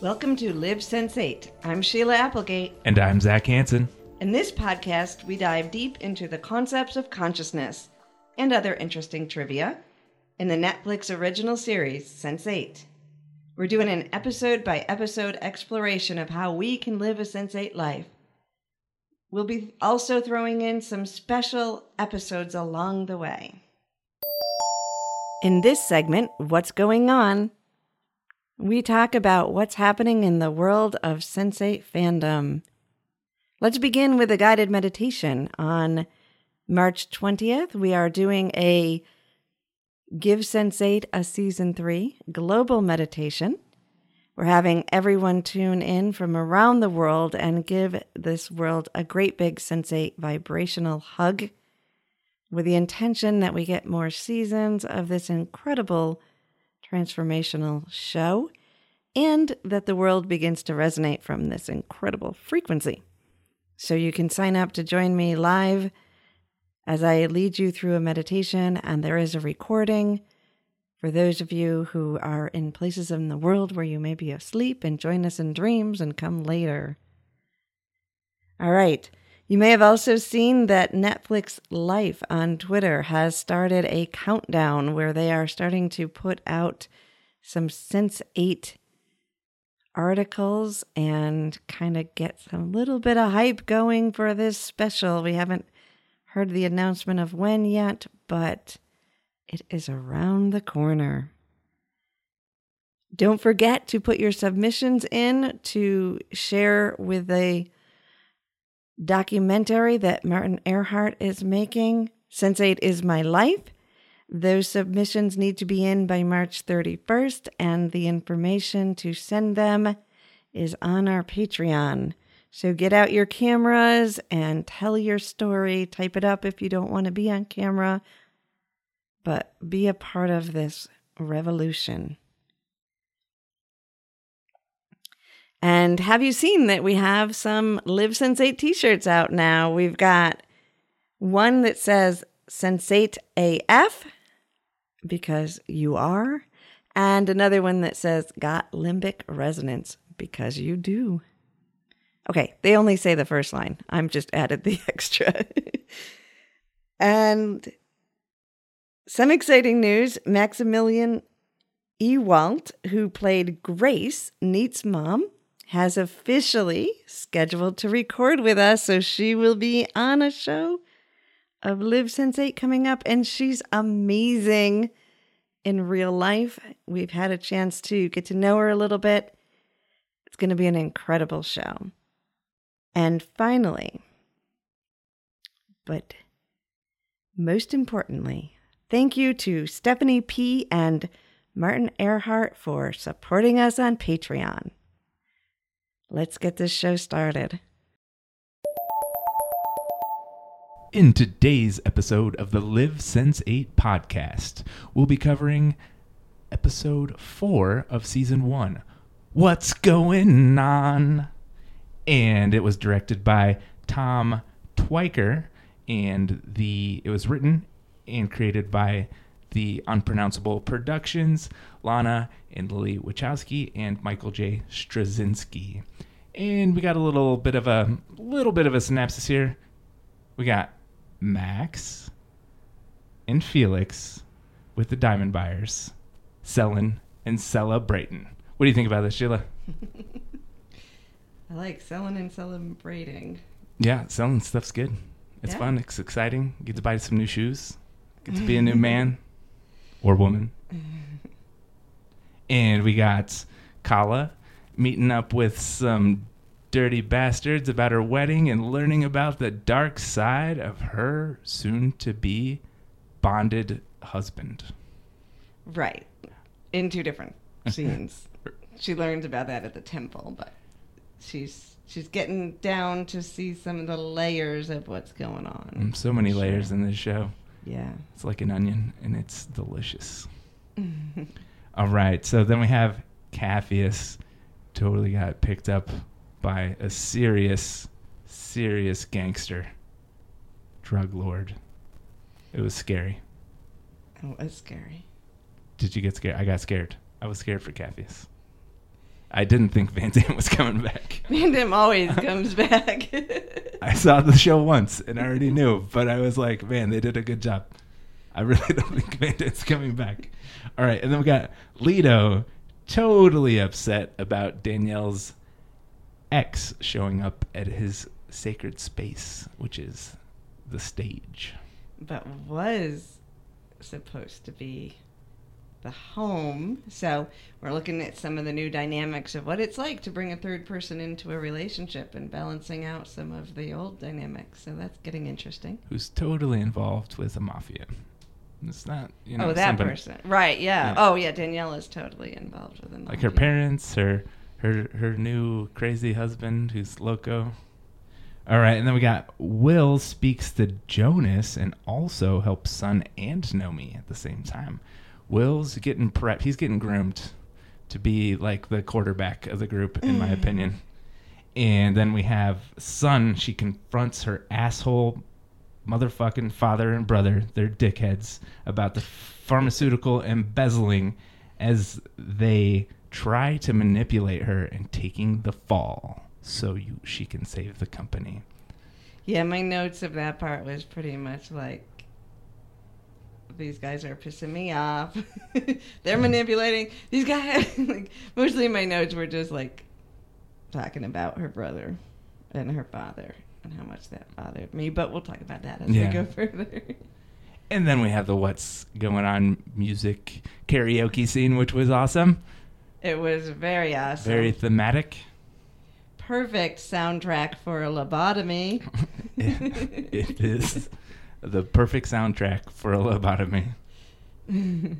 Welcome to Live Sense8. I'm Sheila Applegate. And I'm Zac Hansen. In this podcast, we dive deep into the concepts of consciousness and other interesting trivia in the Netflix original series Sense8. We're doing an episode by episode exploration of how we can live a Sense8 life. We'll be also throwing in some special episodes along the way. In this segment, What's Going On? We talk about what's happening in the world of Sense8 fandom. Let's begin with a guided meditation. On March 20th, we are doing a Give Sense8 a Season 3 global meditation. We're having everyone tune in from around the world and give this world a great big Sense8 vibrational hug with the intention that we get more seasons of this incredible transformational show and that the world begins to resonate from this incredible frequency. So you can sign up to join me live as I lead you through a meditation, and there is a recording for those of you who are in places in the world where you may be asleep and join us in dreams and come later. All right. You may have also seen that Netflix Life on Twitter has started a countdown where they are starting to put out some Sense 8 articles and kind of get some little bit of hype going for this special. We haven't heard the announcement of when yet, but it is around the corner. Don't forget to put your submissions in to share with a documentary that Martin Earhart is making. Sense8 is my life. Those submissions need to be in by March 31st, and the information to send them is on our Patreon. So get out your cameras and tell your story. Type it up if you don't want to be on camera, but be a part of this revolution. And have you seen that we have some Live Sense8 t shirts out now? We've got one that says Sense8 AF because you are, and another one that says got limbic resonance because you do. Okay, they only say the first line. I'm just added the extra. and some exciting news Maximilienne Ewalt, who played Grace, Neat's mom, has officially scheduled to record with us. So she will be on a show of Live Sense8 coming up, and she's amazing in real life. We've had a chance to get to know her a little bit. It's going to be an incredible show. And finally, but most importantly, thank you to Stephanie P. and Martin Earhart for supporting us on Patreon. Let's get this show started. In today's episode of the Live Sense8 podcast, we'll be covering episode 4 of season 1 What's Going On? And it was directed by Tom Tykwer and the it was written and created by the Unpronounceable Productions, Lana and Lily Wachowski and Michael J. Straczynski. And we got a little bit of a little bit of a synopsis here. We got Max and Felix with the Diamond Buyers selling and celebrating. What do you think about this, Sheila? I like selling and celebrating. Yeah, selling stuff's good. It's Yeah. fun. It's exciting. You get to buy some new shoes. Get to be a new man or woman. And we got Kala meeting up with some dirty bastards about her wedding and learning about the dark side of her soon to be bonded husband. Right. In two different scenes. she learns about that at the temple, but she's she's getting down to see some of the layers of what's going on. Mm, so many Sure. layers in this show. Yeah. It's like an onion, and it's delicious. All right, so then we have Capheus. Totally got picked up by a serious, serious gangster, drug lord. It was scary. It was scary. Did you get scared? I got scared. I was scared for Capheus. I didn't think Van Damme was coming back. Van Damme always comes back. I saw the show once and I already knew, but I was like, man, they did a good job. I really don't think Van Damme's coming back. All right, and then we got Lito totally upset about Danielle's ex showing up at his sacred space, which is the stage. but was supposed to be the home. So we're looking at some of the new dynamics of what it's like to bring a third person into a relationship and balancing out some of the old dynamics. So that's getting interesting. Who's totally involved with the mafia. It's not, you oh, know, oh, that somebody- person. Right, yeah. Yeah. Oh, yeah, Danielle is totally involved with them. like her parents, her her her new crazy husband who's loco. All right, and then we got Will speaks to Jonas and also helps Sun and Nomi at the same time. Will's getting prep. He's getting groomed to be like the quarterback of the group, in my mm. opinion. And then we have Sun. She confronts her asshole motherfucking father and brother, they're dickheads, about the pharmaceutical embezzling as they try to manipulate her and taking the fall so you she can save the company. Yeah, my notes of that part was pretty much like these guys are pissing me off. They're mm. manipulating these guys. like mostly my notes were just like talking about her brother and her father and how much that bothered me. But we'll talk about that as Yeah. we go further. And then we have the what's going on music karaoke scene, which was awesome. It was very awesome. Very thematic. perfect soundtrack for a lobotomy. it, it is the perfect soundtrack for a lobotomy.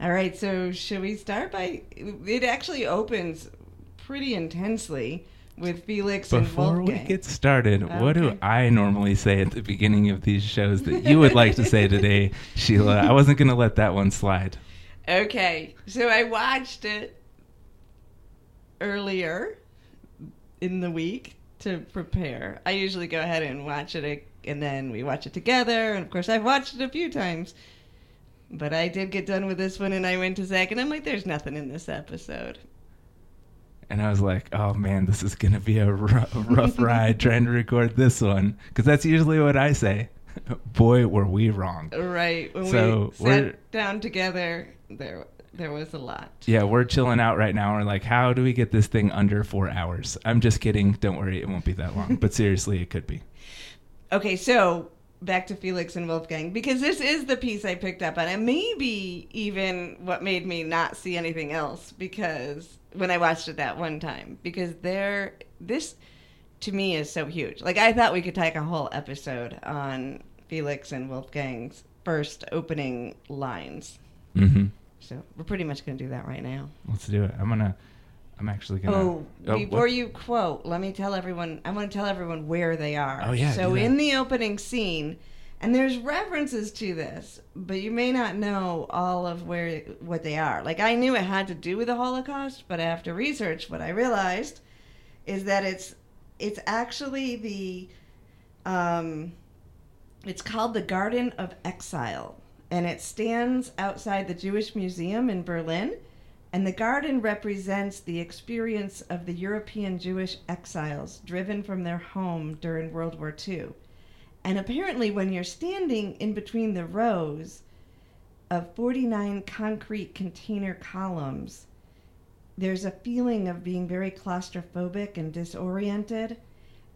All right, so should we start by? It actually opens pretty intensely with Felix Before and we Wolfgang. get started, what do I normally say at the beginning of these shows that you would like to say today, Sheila? I wasn't going to let that one slide. okay, so I watched it earlier in the week to prepare. I usually go ahead and watch it, and then we watch it together. And of course, I've watched it a few times. But I did get done with this one, and I went to Zac, and I'm like, "There's nothing in this episode." And I was like, oh man, this is going to be a rough, rough ride trying to record this one. Because that's usually what I say. Boy, were we wrong. Right. When So, we we're- sat down together, there there was a lot. Yeah, we're chilling out right now. We're like, how do we get this thing under four hours? I'm just kidding. Don't worry, it won't be that long. But seriously, it could be. Okay, so back to Felix and Wolfgang because this is the piece I picked up on, and maybe even what made me not see anything else because when I watched it that one time because there this to me is so huge. Like I thought we could take a whole episode on Felix and Wolfgang's first opening lines. hmm So we're pretty much going to do that right now. Let's do it. I'm gonna. I'm actually gonna. Oh, Oh, before what? you quote, let me tell everyone. I want to tell everyone where they are. Oh, yeah, So in the opening scene, and there's references to this, but you may not know all of where what they are. Like I knew it had to do with the Holocaust, but after research, what I realized is that it's it's actually the um, it's called the Garden of Exile, and it stands outside the Jewish Museum in Berlin. And the garden represents the experience of the European Jewish exiles driven from their home during World War II. And apparently, when you're standing in between the rows of 49 concrete container columns, there's a feeling of being very claustrophobic and disoriented.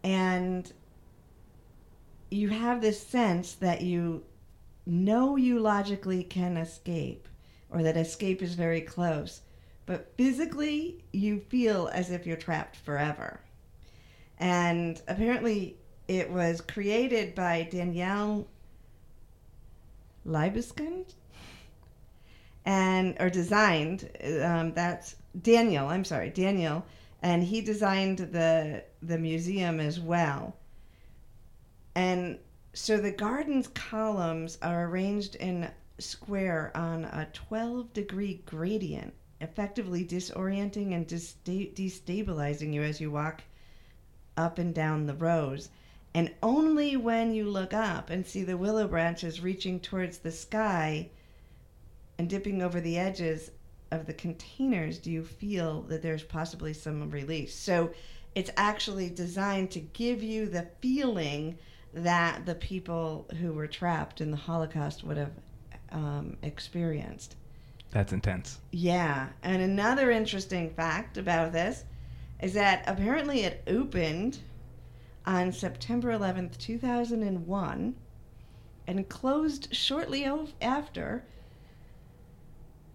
And you have this sense that you know you logically can escape or that escape is very close, but physically you feel as if you're trapped forever. And apparently it was created by Danielle Libeskind and or designed um, that's Daniel I'm sorry Daniel and he designed the the museum as well. And so the garden's columns are arranged in square on a 12 degree gradient, effectively disorienting and destabilizing you as you walk up and down the rows. And only when you look up and see the willow branches reaching towards the sky and dipping over the edges of the containers do you feel that there's possibly some release. So it's actually designed to give you the feeling that the people who were trapped in the Holocaust would have um, experienced. That's intense. Yeah. And another interesting fact about this is that apparently it opened on September 11th, 2001, and closed shortly after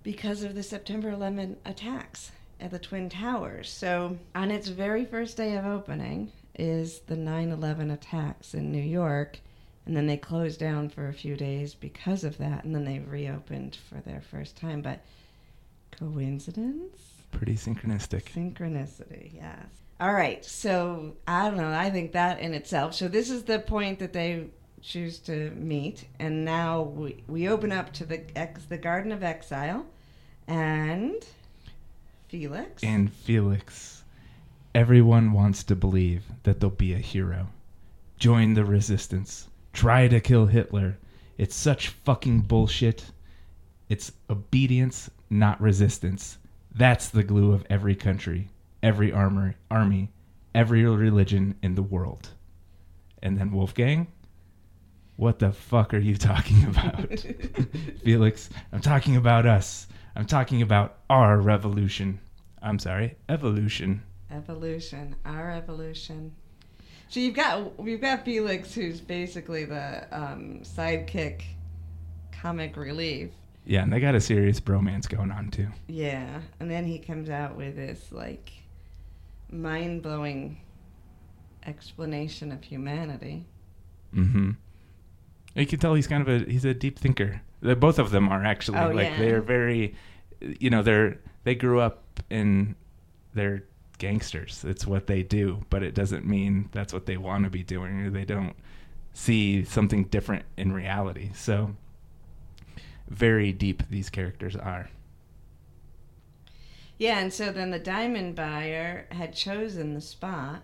because of the September 11 attacks at the Twin Towers. So, on its very first day of opening is the 9 11 attacks in New York. And then they closed down for a few days because of that. And then they reopened for their first time. But coincidence? Pretty synchronistic. Synchronicity, yes. All right. So I don't know. I think that in itself. So this is the point that they choose to meet. And now we, we open up to the ex, the Garden of Exile and Felix. And Felix. Everyone wants to believe that they'll be a hero. Join the resistance. Try to kill Hitler. It's such fucking bullshit. It's obedience, not resistance. That's the glue of every country, every armor, army, every religion in the world. And then Wolfgang, what the fuck are you talking about? Felix, I'm talking about us. I'm talking about our revolution. I'm sorry, evolution. Evolution, our evolution. So you've got we've got Felix, who's basically the um, sidekick, comic relief. Yeah, and they got a serious bromance going on too. Yeah, and then he comes out with this like mind blowing explanation of humanity. Mm-hmm. You can tell he's kind of a he's a deep thinker. Both of them are actually Oh, like yeah. they're very, you know, they're they grew up in they're gangsters. It's what they do, but it doesn't mean that's what they want to be doing. Or they don't see something different in reality. So very deep these characters are. Yeah, and so then the diamond buyer had chosen the spot,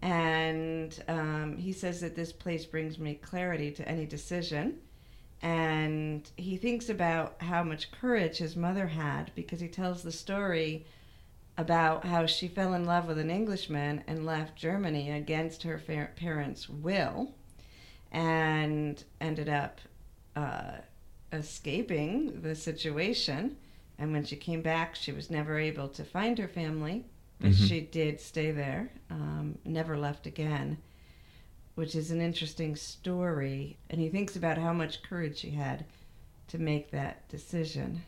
and um, he says that this place brings me clarity to any decision. And he thinks about how much courage his mother had because he tells the story about how she fell in love with an Englishman and left Germany against her fa- parents' will and ended up uh, escaping the situation. And when she came back, she was never able to find her family, but Mhm. she did stay there, um, never left again, which is an interesting story. And he thinks about how much courage she had to make that decision.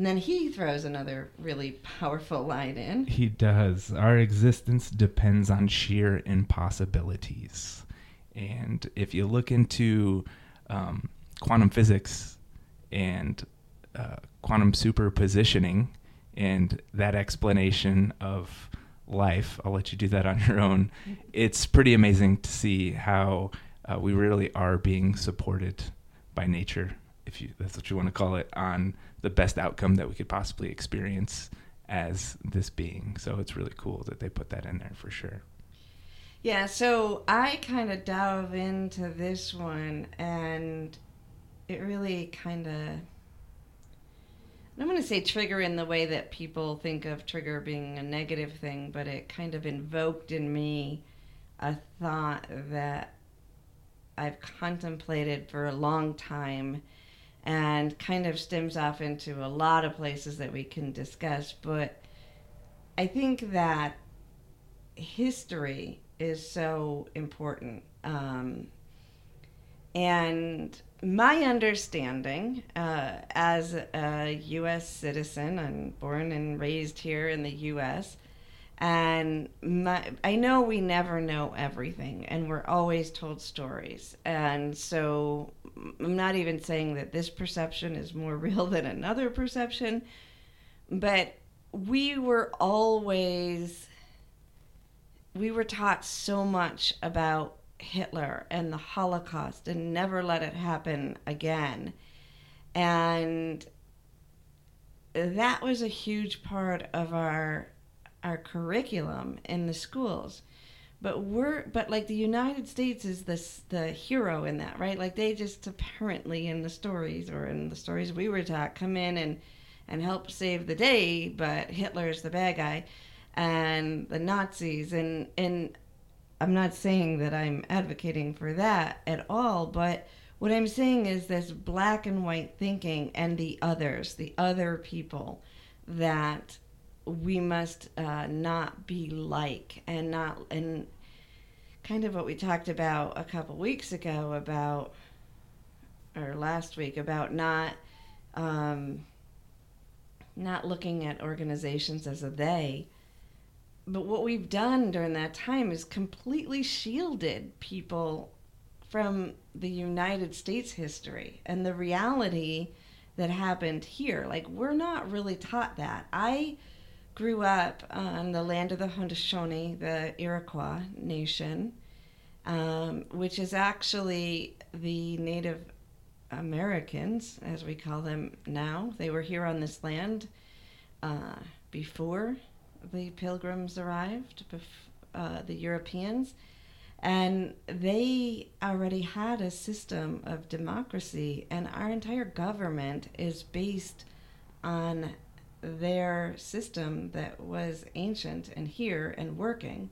And then he throws another really powerful line in. He does. Our existence depends on sheer impossibilities. And if you look into um, quantum physics and uh, quantum superpositioning and that explanation of life, I'll let you do that on your own. It's pretty amazing to see how uh, we really are being supported by nature, if you that's what you want to call it, on the best outcome that we could possibly experience as this being. So it's really cool that they put that in there for sure. Yeah, so I kind of dove into this one, and it really kind of. I don't want to say trigger in the way that people think of trigger being a negative thing, but it kind of invoked in me a thought that I've contemplated for a long time and kind of stems off into a lot of places that we can discuss. But I think that history is so important. Um, and my understanding uh, as a U.S. citizen, I'm born and raised here in the U.S., and my, I know we never know everything, and we're always told stories. And so I'm not even saying that this perception is more real than another perception, but we were always we were taught so much about Hitler and the Holocaust and never let it happen again. And that was a huge part of our our curriculum in the schools. But we're but like the United States is this the hero in that, right? Like they just apparently in the stories or in the stories we were taught come in and and help save the day, but Hitler's the bad guy and the Nazis and and I'm not saying that I'm advocating for that at all, but what I'm saying is this black and white thinking and the others, the other people that we must uh, not be like and not and kind of what we talked about a couple weeks ago about or last week about not um, not looking at organizations as a they but what we've done during that time is completely shielded people from the United States history and the reality that happened here. Like, we're not really taught that. I grew up on the land of the Haudenosaunee, the Iroquois nation, um, which is actually the Native Americans, as we call them now. They were here on this land uh, before the pilgrims arrived, uh, the Europeans, and they already had a system of democracy, and our entire government is based on their system that was ancient and here and working.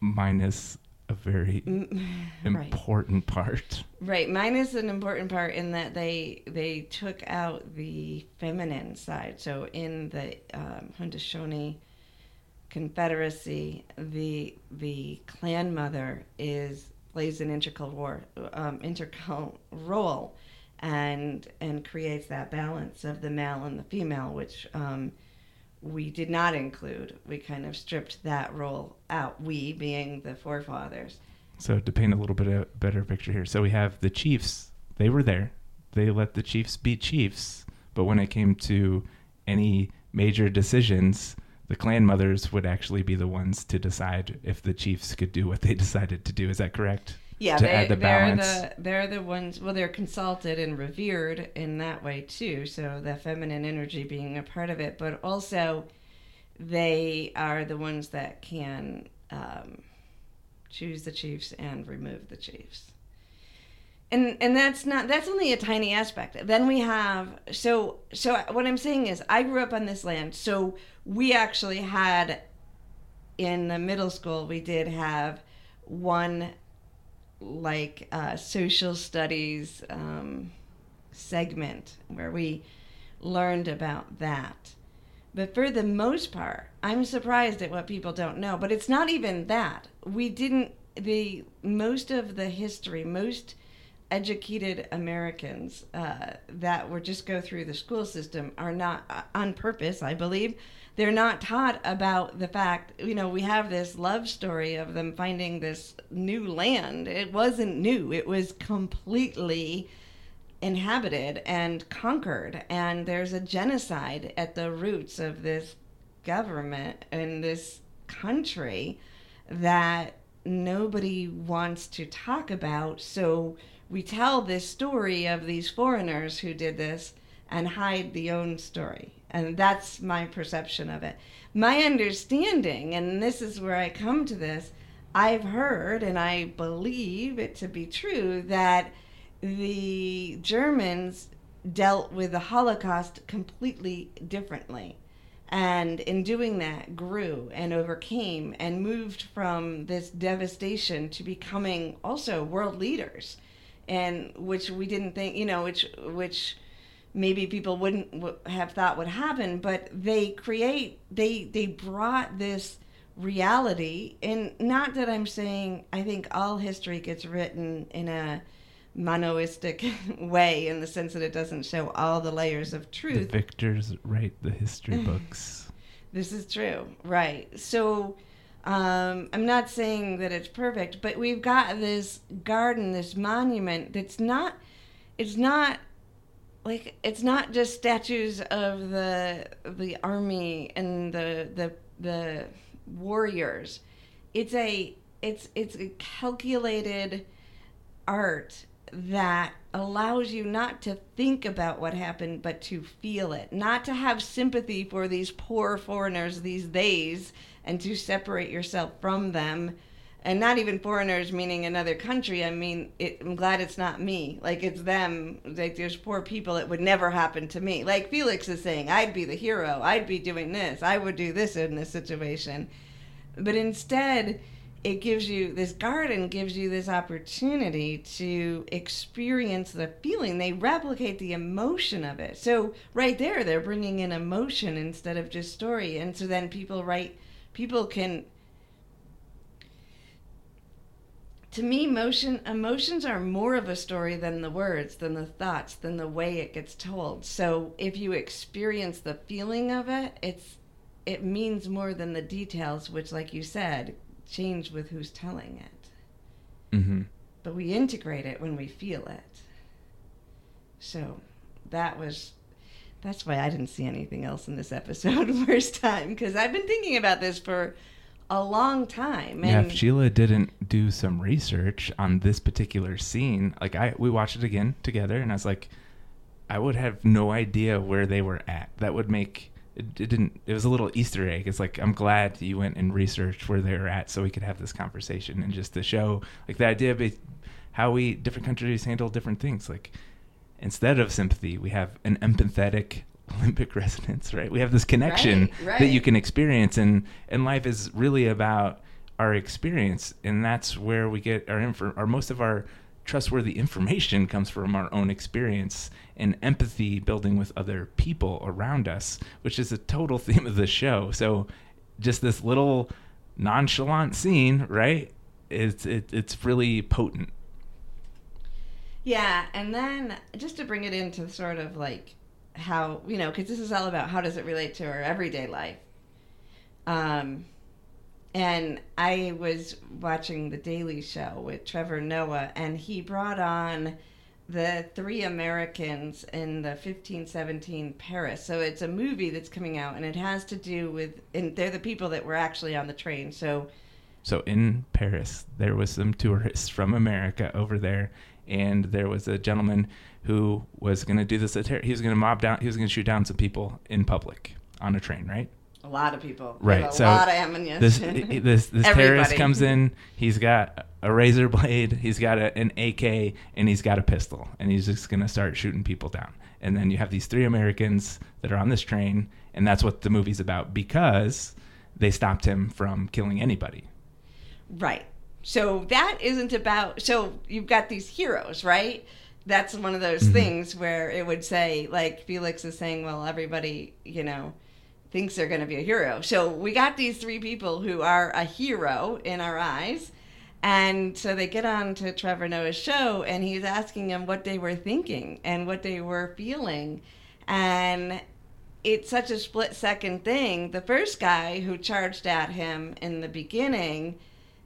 Minus a very important part. Right, minus an important part in that they they took out the feminine side. So in the um, Haudenosaunee Confederacy, the the clan mother is plays an integral war, um, integral role, and and creates that balance of the male and the female, which um, we did not include. We kind of stripped that role out. We being the forefathers. So to paint a little bit of better picture here, so we have the chiefs. They were there. They let the chiefs be chiefs. But when it came to any major decisions, the clan mothers would actually be the ones to decide if the chiefs could do what they decided to do. Is that correct? Yeah, they, the they're the they're the ones. Well, they're consulted and revered in that way too. So the feminine energy being a part of it, but also they are the ones that can um, choose the chiefs and remove the chiefs and and that's not that's only a tiny aspect then we have so so what i'm saying is i grew up on this land so we actually had in the middle school we did have one like uh, social studies um, segment where we learned about that but for the most part i'm surprised at what people don't know but it's not even that we didn't the most of the history most educated Americans uh, that were just go through the school system are not uh, on purpose, I believe. They're not taught about the fact, you know, we have this love story of them finding this new land. It wasn't new, it was completely inhabited and conquered. And there's a genocide at the roots of this government and this country that nobody wants to talk about. So, we tell this story of these foreigners who did this and hide the own story. And that's my perception of it. My understanding, and this is where I come to this, I've heard and I believe it to be true that the Germans dealt with the Holocaust completely differently. And in doing that, grew and overcame and moved from this devastation to becoming also world leaders and which we didn't think, you know, which which maybe people wouldn't have thought would happen, but they create they they brought this reality and not that I'm saying I think all history gets written in a monoistic way in the sense that it doesn't show all the layers of truth. The victors write the history books. this is true, right? So um, I'm not saying that it's perfect, but we've got this garden, this monument that's not, it's not like it's not just statues of the the army and the the the warriors. It's a it's it's a calculated art that allows you not to think about what happened but to feel it not to have sympathy for these poor foreigners these days and to separate yourself from them and not even foreigners meaning another country i mean it, i'm glad it's not me. Like it's them. Like there's poor people. It would never happen to me. Like felix is saying i'd be the hero. I'd be doing this. I would do this in this situation. But instead it gives you this garden gives you this opportunity to experience the feeling. They replicate the emotion of it. So right there they're bringing in emotion instead of just story. And so then people write people can to me emotion emotions are more of a story than the words than the thoughts than the way it gets told so if you experience the feeling of it it's it means more than the details which like you said change with who's telling it. Mm-hmm. But we integrate it when we feel it. So that was that's why I didn't see anything else in this episode first time because I've been thinking about this for a long time. yeah, if Sheila didn't do some research on this particular scene, like I we watched it again together and I was like I would have no idea where they were at. That would make it, it, didn't it was a little easter egg it's like i'm glad you went and researched where they were at so we could have this conversation and just to show like the idea of it, how we different countries handle different things like instead of sympathy we have an empathetic limbic resonance right we have this connection right, right. that you can experience and and life is really about our experience and that's where we get our info our most of our trustworthy information comes from our own experience and empathy building with other people around us, which is a total theme of the show. So just this little nonchalant scene, right? It's it, it's really potent. Yeah, and then just to bring it into sort of like how you know, because this is all about how does it relate to our everyday life. Um, and I was watching The Daily Show with Trevor Noah, and he brought on the three Americans in the 1517 Paris. So it's a movie that's coming out, and it has to do with, and they're the people that were actually on the train. So, so in Paris, there was some tourists from America over there, and there was a gentleman who was going to do this. He was going to mob down. He was going to shoot down some people in public on a train, right? A lot of people. Right. A so lot of ammunition. This this this terrorist comes in. He's got a razor blade. He's got a, an AK and he's got a pistol, and he's just gonna start shooting people down. And then you have these three Americans that are on this train, and that's what the movie's about because they stopped him from killing anybody. Right. So that isn't about. So you've got these heroes, right? That's one of those mm-hmm. things where it would say, like Felix is saying, well, everybody, you know thinks they're going to be a hero. So we got these three people who are a hero in our eyes. And so they get on to Trevor Noah's show, and he's asking them what they were thinking and what they were feeling. And it's such a split second thing. The first guy who charged at him in the beginning,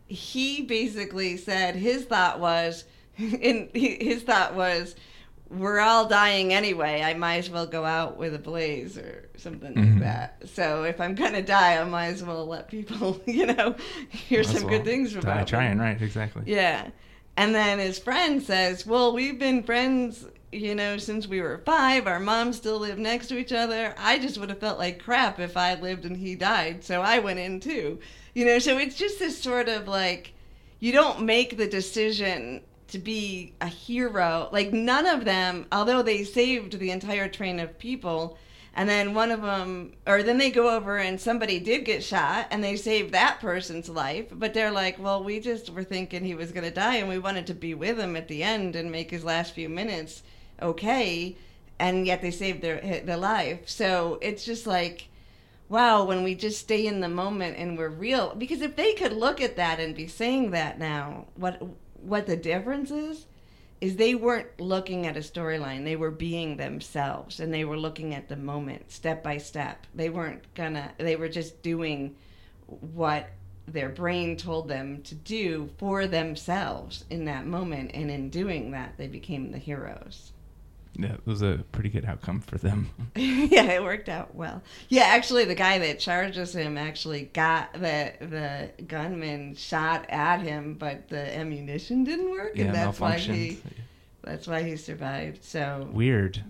he basically said his thought was, in his thought was, we're all dying anyway. I might as well go out with a blaze or something mm-hmm. like that. So if I'm gonna die, I might as well let people, you know, hear some well good things about die trying, me. right? Exactly. Yeah, and then his friend says, "Well, we've been friends, you know, since we were five. Our moms still live next to each other. I just would have felt like crap if I lived and he died, so I went in too. You know, so it's just this sort of like." You don't make the decision to be a hero. Like none of them, although they saved the entire train of people, and then one of them, or then they go over and somebody did get shot and they saved that person's life, but they're like, well, we just were thinking he was going to die and we wanted to be with him at the end and make his last few minutes okay, and yet they saved their their life. So it's just like wow, when we just stay in the moment and we're real. Because if they could look at that and be saying that now, what what the difference is is they weren't looking at a storyline. They were being themselves and they were looking at the moment step by step. They weren't gonna they were just doing what their brain told them to do for themselves in that moment and in doing that they became the heroes Yeah, it was a pretty good outcome for them. yeah, it worked out well. Yeah, actually, the guy that charges him actually got the the gunman shot at him, but the ammunition didn't work, Yeah, and that's why he that's why he survived. So Weird.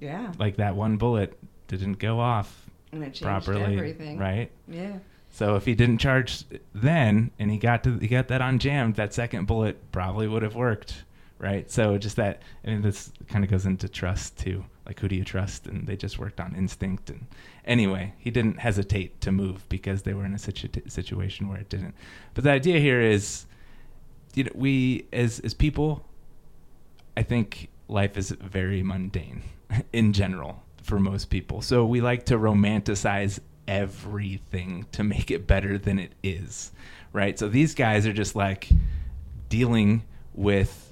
yeah, Like that one bullet didn't go off and it changed properly, everything. right? Yeah. So if he didn't charge then and he got to he got that on jammed, that second bullet probably would have worked, right? So just that I mean this kind of goes into trust too. Like who do you trust? And they just worked on instinct and anyway, he didn't hesitate to move because they were in a situ- situation where it didn't. But the idea here is you know, we as as people I think life is very mundane in general for most people. So we like to romanticize everything to make it better than it is, right? So these guys are just like dealing with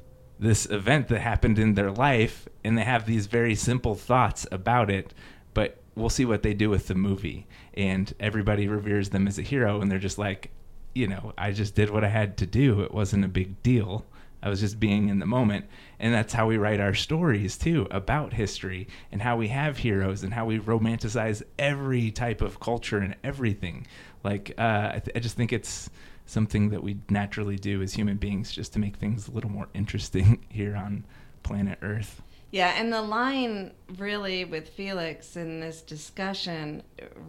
this event that happened in their life and they have these very simple thoughts about it, but we'll see what they do with the movie. And everybody reveres them as a hero and they're just like, you know, I just did what I had to do. It wasn't a big deal. I was just being in the moment. And that's how we write our stories too about history and how we have heroes and how we romanticize every type of culture and everything. Like, uh, I, th- I just think it's something that we naturally do as human beings just to make things a little more interesting here on planet Earth. Yeah, and the line really with Felix in this discussion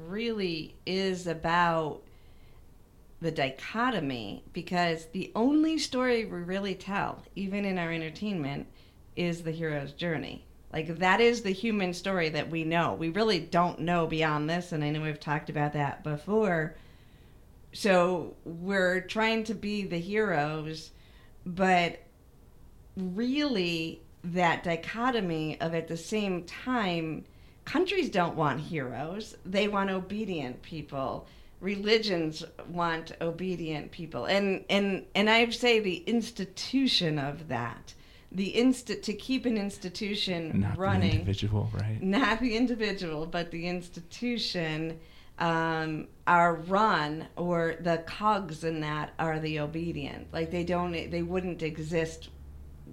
really is about the dichotomy because the only story we really tell, even in our entertainment, is the hero's journey. Like that is the human story that we know. We really don't know beyond this, and I know we've talked about that before. So we're trying to be the heroes, but really that dichotomy of at the same time countries don't want heroes they want obedient people. Religions want obedient people. And and and i say the institution of that the insta to keep an institution Not the running. individual, right? not the individual, but the institution um, are run, or the cogs in that are the obedient. Like they don't, they wouldn't exist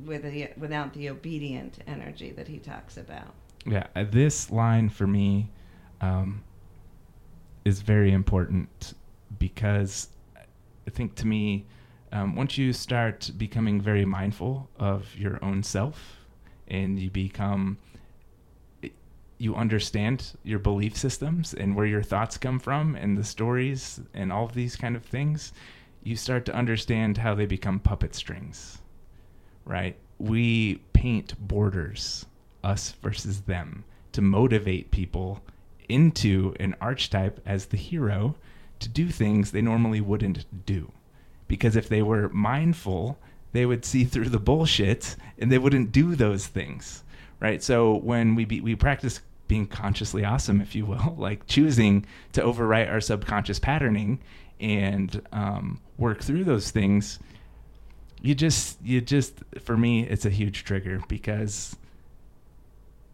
with the, without the obedient energy that he talks about. Yeah, uh, this line for me um, is very important because I think to me, um, once you start becoming very mindful of your own self and you become, you understand your belief systems and where your thoughts come from and the stories and all of these kind of things, you start to understand how they become puppet strings right? We paint borders, us versus them, to motivate people into an archetype as the hero to do things they normally wouldn't do. Because if they were mindful, they would see through the bullshit and they wouldn't do those things, right? So when we be, we practice being consciously awesome, if you will, like choosing to overwrite our subconscious patterning and um, work through those things, you just you just for me it's a huge trigger because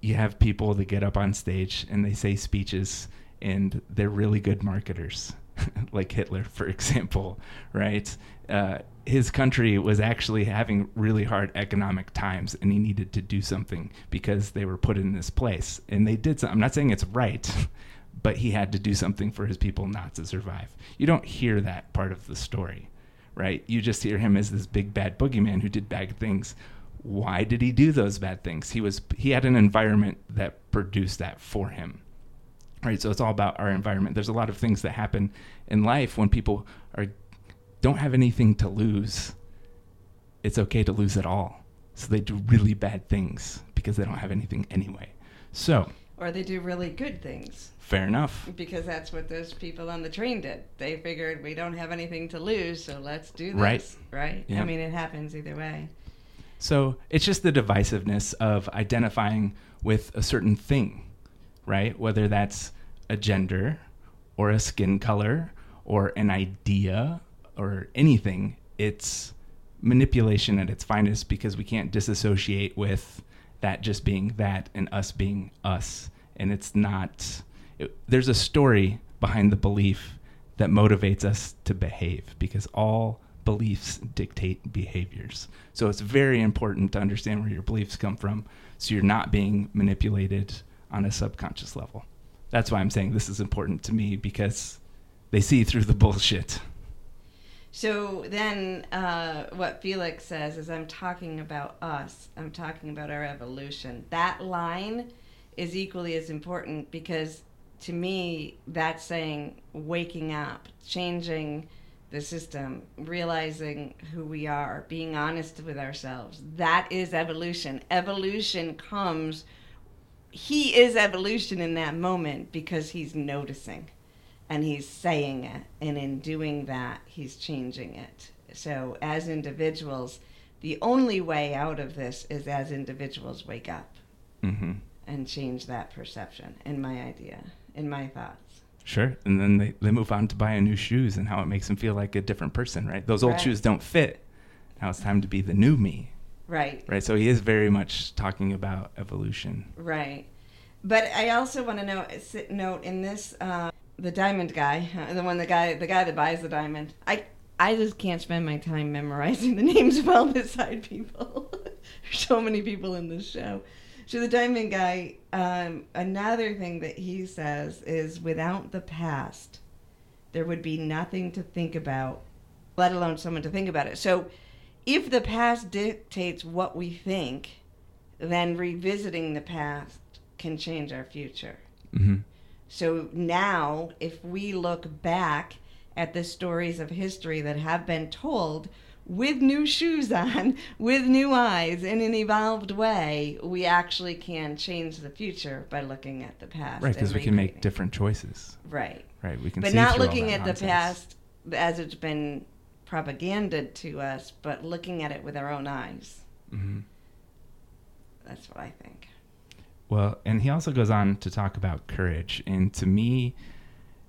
you have people that get up on stage and they say speeches and they're really good marketers like hitler for example right? Uh, his country was actually having really hard economic times and he needed to do something because they were put in this place and they did something i'm not saying it's right but he had to do something for his people not to survive you don't hear that part of the story right? You just hear him as this big bad boogeyman who did bad things. Why did he do those bad things? He was he had an environment that produced that for him. Right? So it's all about our environment. There's a lot of things that happen in life when people are don't have anything to lose. It's okay to lose it all. So they do really bad things because they don't have anything anyway. So, Or they do really good things fair enough. because that's what those people on the train did. They figured we don't have anything to lose, so let's do this. Right. Right. Yeah. I mean, it happens either way. So it's just the divisiveness of identifying with a certain thing, right? Whether that's a gender or a skin color or an idea or anything. It's manipulation at its finest because we can't disassociate with that just being that and us being us. And it's not, it, there's a story behind the belief that motivates us to behave because all beliefs dictate behaviors. So it's very important to understand where your beliefs come from so you're not being manipulated on a subconscious level. That's why I'm saying this is important to me because they see through the bullshit. So then, uh, what Felix says is, I'm talking about us. I'm talking about our evolution. That line is equally as important because to me, that's saying waking up, changing the system, realizing who we are, being honest with ourselves. That is evolution. Evolution comes, he is evolution in that moment because he's noticing and he's saying it. And in doing that, he's changing it. So, as individuals, the only way out of this is as individuals wake up hmm and change that perception, in my idea, in my thoughts. Sure. And then they, they move on to buying new shoes and how it makes them feel like a different person, right? Those old Right. shoes don't fit. Now it's time to be the new me, Right. right? So he is very much talking about evolution. Right. But I also want to s- note in this, uh, the diamond guy, the one, the guy, the guy that buys the diamond. I, I just can't spend my time memorizing the names of all the side people. There's so many people in this show. So the diamond guy, um, another thing that he says is, without the past, there would be nothing to think about, let alone someone to think about it. So, if the past dictates what we think, then revisiting the past can change our future. Mm hmm So now, if we look back at the stories of history that have been told with new shoes on, with new eyes, in an evolved way, we actually can change the future by looking at the past. Right, because we can make different choices. Right. Right, we can. But not looking at the past as it's been propaganded to us, but looking at it with our own eyes. hmm That's what I think. Well, and he also goes on to talk about courage. And to me,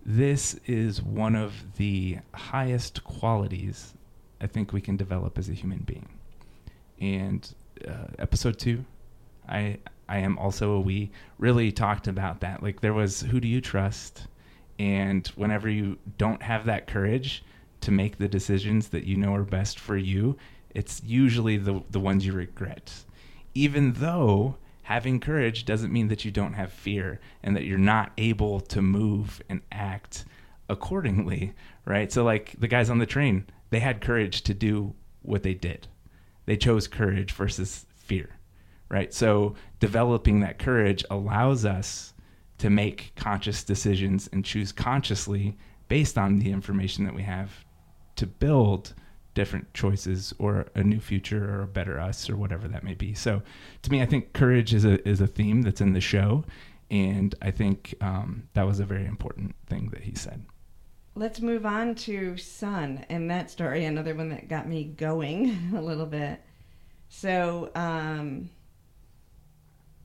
this is one of the highest qualities I think we can develop as a human being. And uh, episode two, I I am also a we really talked about that. Like there was who do you trust, and whenever you don't have that courage to make the decisions that you know are best for you, it's usually the the ones you regret. Even though having courage doesn't mean that you don't have fear and that you're not able to move and act accordingly, right? So like the guys on the train, they had courage to do what they did. They chose courage versus fear, right? So developing that courage allows us to make conscious decisions and choose consciously based on the information that we have to build different choices or a new future or a better us or whatever that may be. So to me, I think courage is a, is a theme that's in the show. And I think um, that was a very important thing that he said. Let's move on to Sun and that story, another one that got me going a little bit. So, um,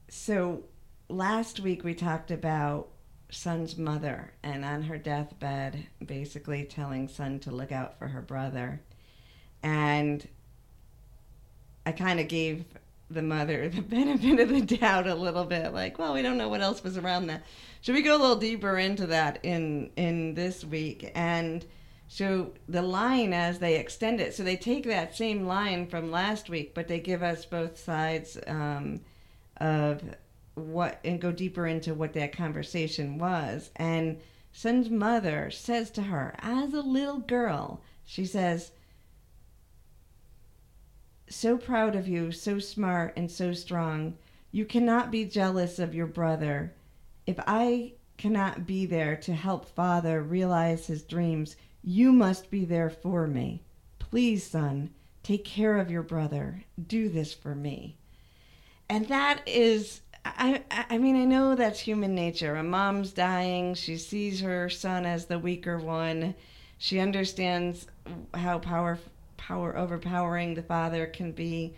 so last week we talked about Sun's mother and on her deathbed, basically telling Sun to look out for her brother. And I kind of gave the mother the benefit of the doubt a little bit, like, well, we don't know what else was around that. Should we go a little deeper into that in in this week? And so the line as they extend it, so they take that same line from last week, but they give us both sides um, of what and go deeper into what that conversation was. And Sun's mother says to her, as a little girl, she says, "So proud of you, so smart and so strong. You cannot be jealous of your brother." If I cannot be there to help father realize his dreams, you must be there for me. Please, Sun, take care of your brother. Do this for me. And that is, I, I mean, I know that's human nature. A mom's dying. She sees her son as the weaker one. She understands how power, power overpowering the father can be.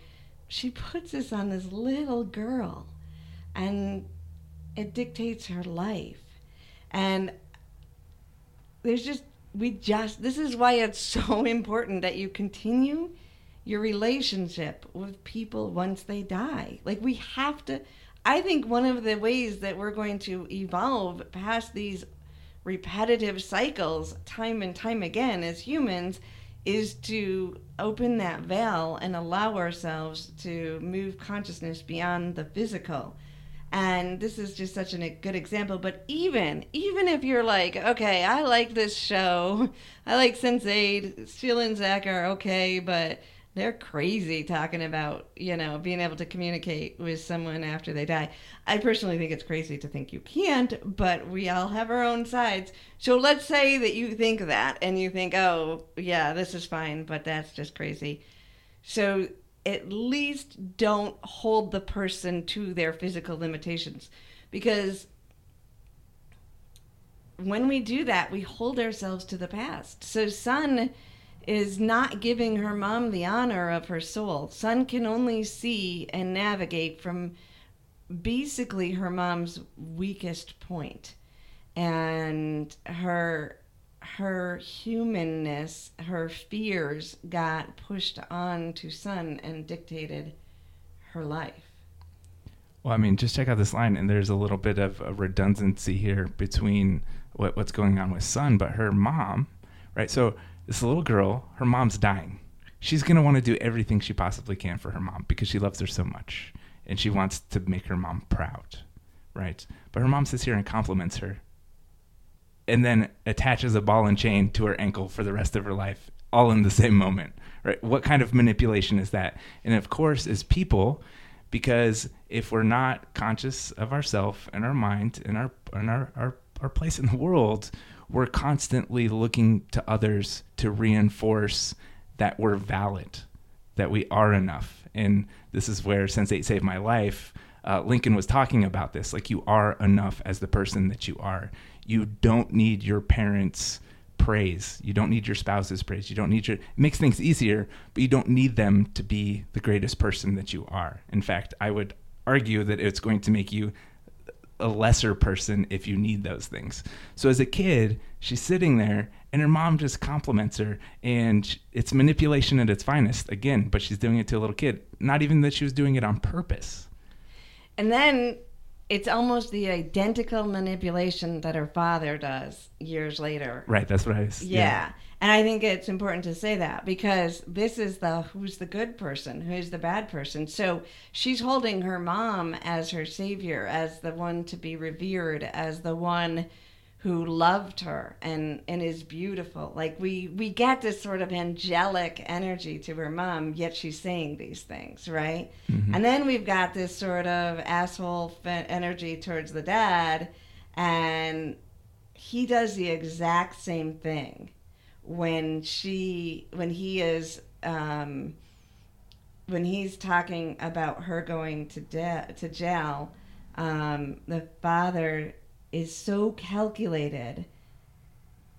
She puts this on this little girl. And it dictates her life. And there's just, we just, this is why it's so important that you continue your relationship with people once they die. Like, we have to, I think one of the ways that we're going to evolve past these repetitive cycles time and time again as humans is to open that veil and allow ourselves to move consciousness beyond the physical. And this is just such a good example. But even even if you're like, okay, I like this show, I like Sense8, Sheila and Zac are okay, but they're crazy talking about you know being able to communicate with someone after they die. I personally think it's crazy to think you can't but we all have our own sides. So let's say that you think that and you think oh yeah this is fine but that's just crazy. So at least don't hold the person to their physical limitations because when we do that we hold ourselves to the past. So Sun is not giving her mom the honor of her soul. Sun can only see and navigate from basically her mom's weakest point. And her her humanness, her fears got pushed on to Sun and dictated her life. Well, I mean, just check out this line, and there's a little bit of a redundancy here between what, what's going on with Sun, but her mom, right? So this little girl, her mom's dying. She's going to want to do everything she possibly can for her mom because she loves her so much and she wants to make her mom proud, right? But her mom sits here and compliments her and then attaches a ball and chain to her ankle for the rest of her life, all in the same moment, right? What kind of manipulation is that? And of course, as people, because if we're not conscious of ourself and our mind and our and our, our, our place in the world, we're constantly looking to others to reinforce that we're valid, that we are enough. And this is where Sense8 saved my life. Uh, Lincoln was talking about this like, you are enough as the person that you are. You don't need your parents' praise. You don't need your spouse's praise. You don't need your. It makes things easier, but you don't need them to be the greatest person that you are. In fact, I would argue that it's going to make you a lesser person if you need those things. So as a kid, she's sitting there and her mom just compliments her and it's manipulation at its finest again, but she's doing it to a little kid. Not even that she was doing it on purpose. And then it's almost the identical manipulation that her father does years later. Right, that's what I was. Yeah. yeah. And I think it's important to say that because this is the who's the good person, who's the bad person. So she's holding her mom as her savior, as the one to be revered, as the one who loved her and and is beautiful. Like we we get this sort of angelic energy to her mom, yet she's saying these things, right? Mm-hmm. And then we've got this sort of asshole energy towards the dad, and he does the exact same thing when she when he is um, when he's talking about her going to de- to jail, um, the father is so calculated.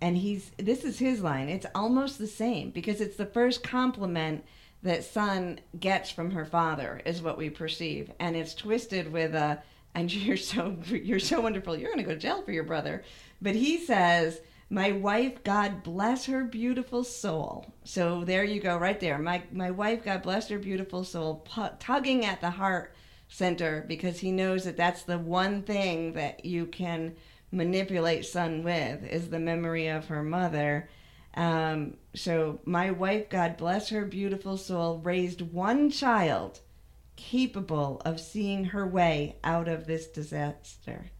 And he's this is his line. It's almost the same because it's the first compliment that Sun gets from her father is what we perceive, and it's twisted with a and you're so you're so wonderful. You're going to go to jail for your brother, but he says my wife, God bless her beautiful soul. So there you go, right there. My my wife, God bless her beautiful soul, pu- tugging at the heart center because he knows that that's the one thing that you can manipulate Sun with is the memory of her mother. Um, so my wife, God bless her beautiful soul, raised one child capable of seeing her way out of this disaster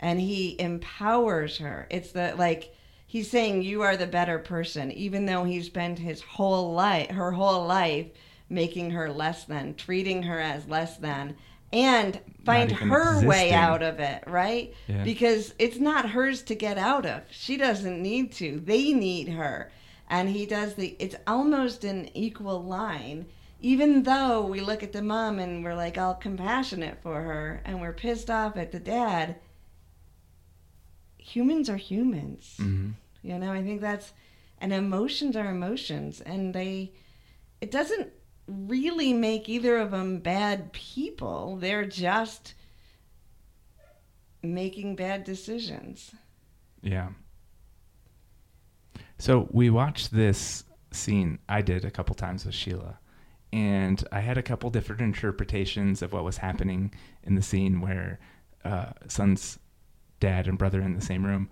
and he empowers her. It's the like he's saying you are the better person, even though he spent his whole life, her whole life, making her less than, treating her as less than, and find her existing. way out of it, right? Yeah. Because it's not hers to get out of. She doesn't need to. They need her. And he does the, it's almost an equal line, even though we look at the mom and we're like all compassionate for her and we're pissed off at the dad humans are humans. Mm-hmm. You know, I think that's, and emotions are emotions, and they, it doesn't really make either of them bad people. They're just making bad decisions. Yeah. So we watched this scene. I did a couple times with Sheila. And I had a couple different interpretations of what was happening in the scene where uh, Sun's dad and brother in the same room.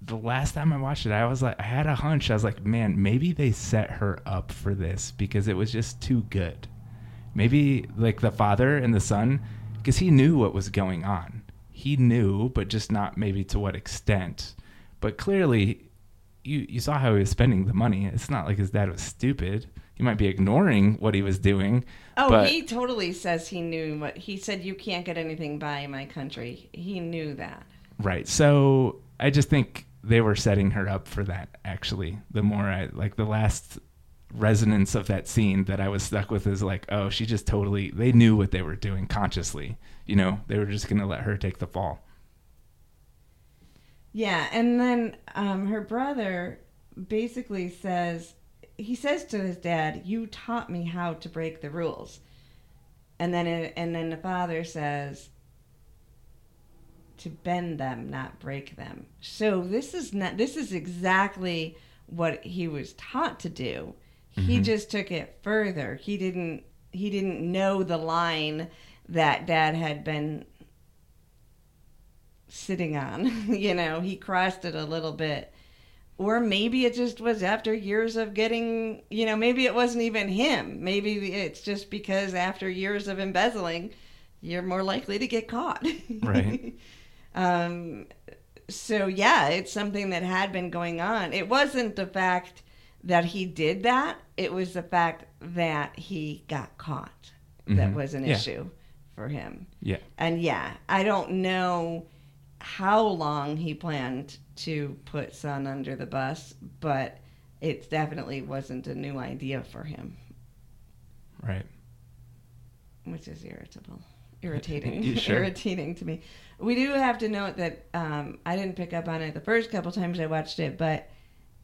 the last time I watched it, I was like, I had a hunch. I was like, man, maybe they set her up for this because it was just too good. Maybe like the father and the son, because he knew what was going on. He knew, but just not maybe to what extent. But clearly, you you saw how he was spending the money. It's not like his dad was stupid. He might be ignoring what he was doing. Oh, but, he totally says he knew what he said. You can't get anything by my country. He knew that. Right. So I just think they were setting her up for that. Actually, the more I like the last resonance of that scene that I was stuck with is like, oh, she just totally. They knew what they were doing consciously. You know, they were just gonna let her take the fall. Yeah, and then um, her brother basically says he says to his dad, "You taught me how to break the rules," and then it, and then the father says, "To bend them, not break them." So this is not this is exactly what he was taught to do. He Mhm. just took it further. He didn't he didn't know the line that dad had been sitting on. you know, he crossed it a little bit. Or maybe it just was after years of getting, you know, maybe it wasn't even him. Maybe it's just because after years of embezzling, you're more likely to get caught. Right. um, so, yeah, it's something that had been going on. It wasn't the fact that he did that, it was the fact that he got caught that Mhm. was an Yeah. issue for him. Yeah. And yeah, I don't know how long he planned to put Sun under the bus, but it definitely wasn't a new idea for him, Right. which is irritable. Irritating. Sure? Irritating to me. We do have to note that um, I didn't pick up on it the first couple times I watched it, but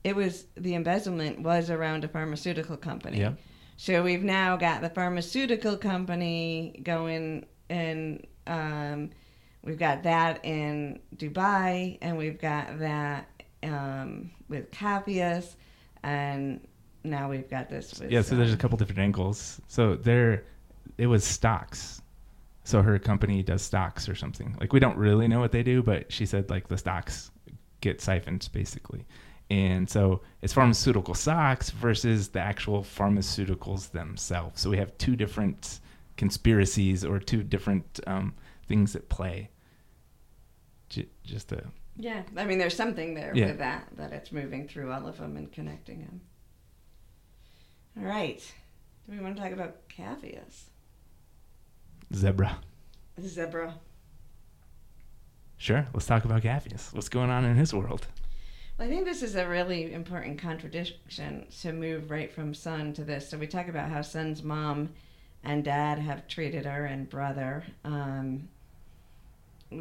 it was the embezzlement was around a pharmaceutical company. Yeah. So we've now got the pharmaceutical company going, and um, we've got that in Dubai, and we've got that um, with Capheus, and now we've got this with. Yeah. So there's a couple different angles. So there, it was stocks. So her company does stocks or something. Like we don't really know what they do, but she said like the stocks get siphoned basically. And so it's pharmaceutical stocks versus the actual pharmaceuticals themselves. So we have two different conspiracies or two different um, things at play. J- just a Yeah, I mean, there's something there Yeah. with that that it's moving through all of them and connecting them. All right, do we want to talk about Capheus? zebra. Zebra. Sure, let's talk about Capheus. What's going on in his world? Well, I think this is a really important contradiction to move right from Sun to this. So we talk about how Sun's mom and dad have treated her, and brother. Um,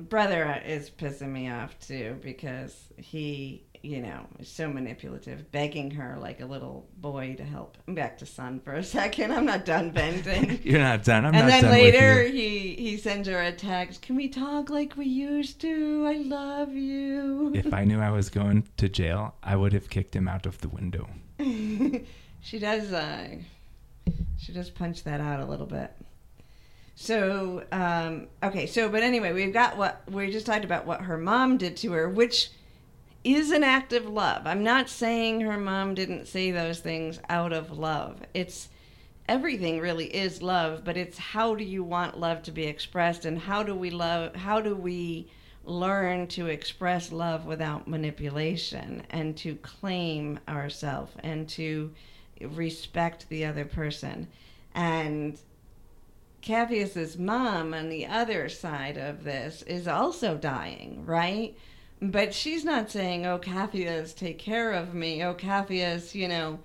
brother is pissing me off too because he, you know, is so manipulative, begging her like a little boy to help. I'm back to Sun for a second. I'm not done venting. You're not done. I'm and not then done later with you. he he sends her a text. Can we talk like we used to? I love you. If I knew I was going to jail, I would have kicked him out of the window. she does uh she does punch that out a little bit so um okay so but anyway we've got what we just talked about what her mom did to her which is an act of love. I'm not saying her mom didn't say those things out of love. It's everything really is love but it's how do you want love to be expressed and how do we love how do we learn to express love without manipulation and to claim ourselves and to respect the other person? And Capheus's mom on the other side of this is also dying, right? But she's not saying, "Oh, Capheus, take care of me. Oh, Capheus, you know,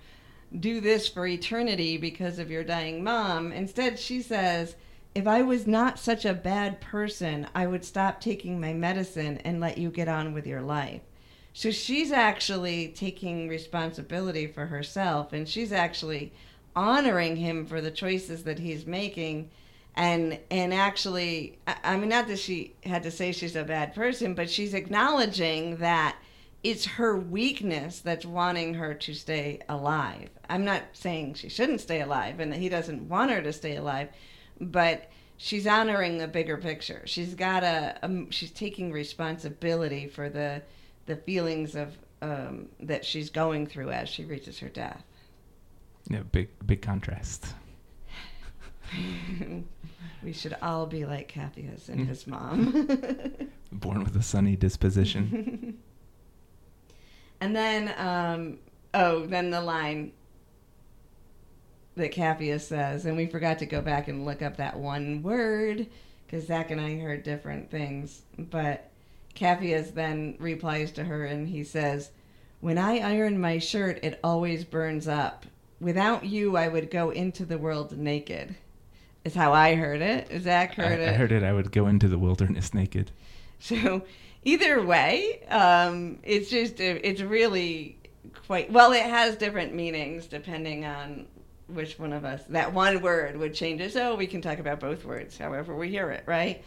do this for eternity because of your dying mom." Instead, she says, "If I was not such a bad person, I would stop taking my medicine and let you get on with your life." So she's actually taking responsibility for herself and she's actually honoring him for the choices that he's making and and actually I, I mean not that she had to say she's a bad person but she's acknowledging that it's her weakness that's wanting her to stay alive i'm not saying she shouldn't stay alive and that he doesn't want her to stay alive but she's honoring the bigger picture she's got a um, she's taking responsibility for the the feelings of um, that she's going through as she reaches her death. Yeah, big big contrast. we should all be like Capheus and his mom. Born with a sunny disposition. and then, um, oh, then the line that Capheus says, and we forgot to go back and look up that one word because Zac and I heard different things. But Capheus then replies to her and he says, When I iron my shirt, it always burns up. Without you, I would go into the world naked. Is how I heard it. Zac heard I, it. I heard it. I would go into the wilderness naked. So either way, um, it's just it's really quite well. It has different meanings depending on which one of us that one word would change it. So we can talk about both words, however we hear it, right?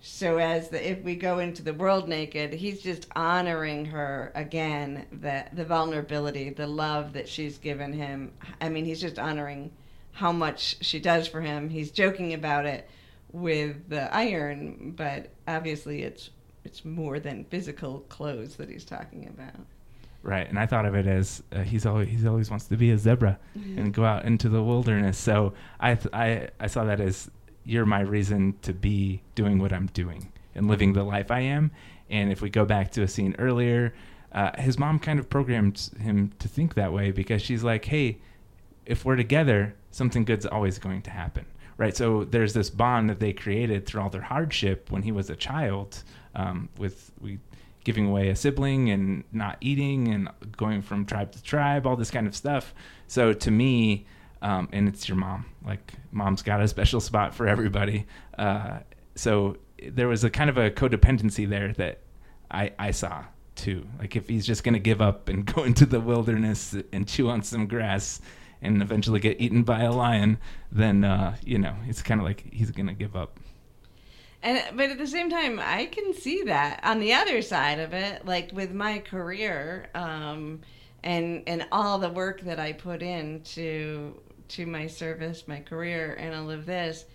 So as the, if we go into the world naked, he's just honoring her again, the the vulnerability, the love that she's given him. I mean, he's just honoring how much she does for him. He's joking about it with the iron, but obviously it's it's more than physical clothes that he's talking about. Right, and I thought of it as uh, he's always he's always wants to be a zebra and go out into the wilderness. So I th- I I saw that as you're my reason to be doing what I'm doing and living the life I am. And if we go back to a scene earlier, uh, his mom kind of programmed him to think that way because she's like, hey, if we're together, something good's always going to happen. Right. So there's this bond that they created through all their hardship when he was a child, um, with we giving away a sibling and not eating and going from tribe to tribe, all this kind of stuff. So to me, um, and it's your mom. Like mom's got a special spot for everybody. Uh, so there was a kind of a codependency there that I I saw too. Like if he's just gonna give up and go into the wilderness and chew on some grass and eventually get eaten by a lion, then uh, you know it's kind of like he's gonna give up. And but at the same time, I can see that on the other side of it, like with my career, um, and and all the work that I put into to my service, my career, and all of this.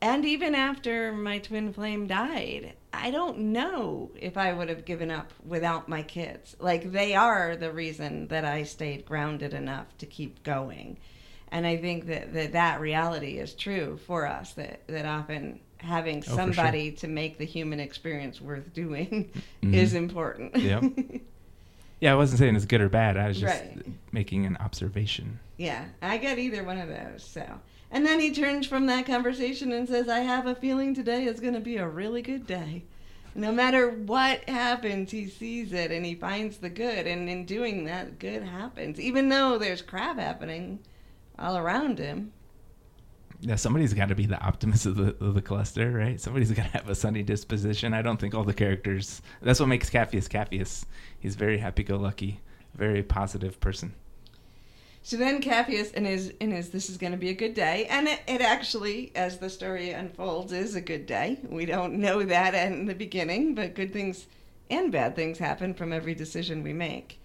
And even after my twin flame died, I don't know if I would have given up without my kids. Like they are the reason that I stayed grounded enough to keep going. And I think that that, that reality is true for us that, that often having Oh, somebody to make the human experience worth doing Mhm. is important. Yep. Yeah, I wasn't saying it's good or bad. I was just Right. making an observation. Yeah, I get either one of those. So, and then he turns from that conversation and says, "I have a feeling today is going to be a really good day. No matter what happens, he sees it and he finds the good, and in doing that, good happens, even though there's crap happening all around him." Yeah, somebody's got to be the optimist of the, of the cluster, right? Somebody's got to have a sunny disposition. I don't think all the characters. That's what makes Capheus Capheus. He's very happy-go-lucky, very positive person. So then Capheus and his in his this is going to be a good day, and it, it actually, as the story unfolds, is a good day. We don't know that in the beginning, but good things and bad things happen from every decision we make.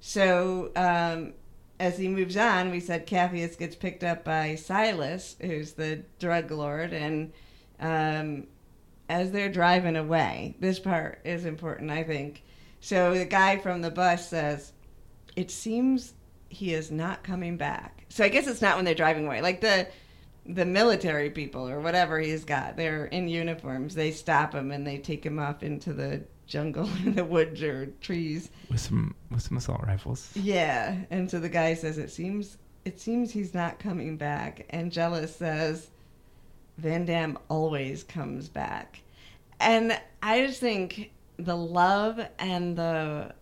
So um, as he moves on, we said Capheus gets picked up by Silas, who's the drug lord, and um, as they're driving away, this part is important, I think. So the guy from the bus says, "It seems." He is not coming back. So I guess it's not when they're driving away. Like the the military people or whatever he's got, they're in uniforms. They stop him and they take him off into the jungle in the woods or trees. With some with some assault rifles. Yeah. And so the guy says it seems it seems he's not coming back. And Jela says Van Damme always comes back. And I just think the love and the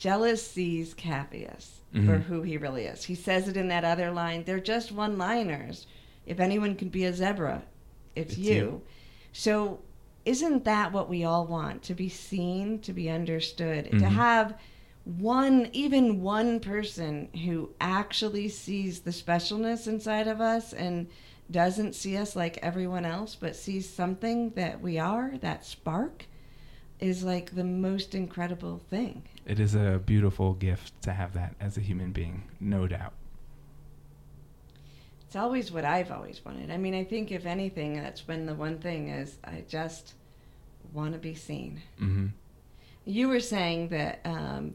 Jela sees Capheus for Mhm. who he really is. He says it in that other line. They're just one liners. If anyone can be a zebra, it's, It's you. you. So, isn't that what we all want? To be seen, to be understood, to Mhm. have one, even one person who actually sees the specialness inside of us and doesn't see us like everyone else, but sees something that we are, that spark, is like the most incredible thing. It is a beautiful gift to have that as a human being, no doubt. It's always what I've always wanted. I mean, I think if anything, that's been the one thing is I just want to be seen. hmm You were saying that um,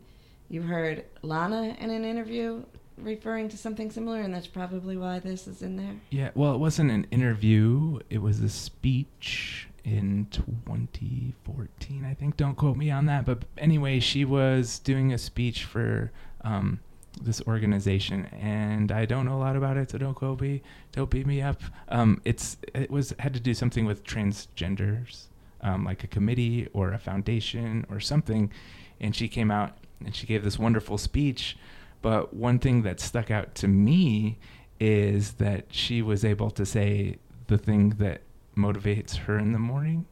you heard Lana in an interview referring to something similar, and that's probably why this is in there. Yeah, well, it wasn't an interview. It was a speech in 2014, I think. Don't quote me on that. But anyway, she was doing a speech for um, this organization, and I don't know a lot about it, so don't quote me. Don't beat me up. Um, it's it was had to do something with transgenders, um, like a committee or a foundation or something. And she came out and she gave this wonderful speech. But one thing that stuck out to me is that she was able to say the thing that motivates her in the morning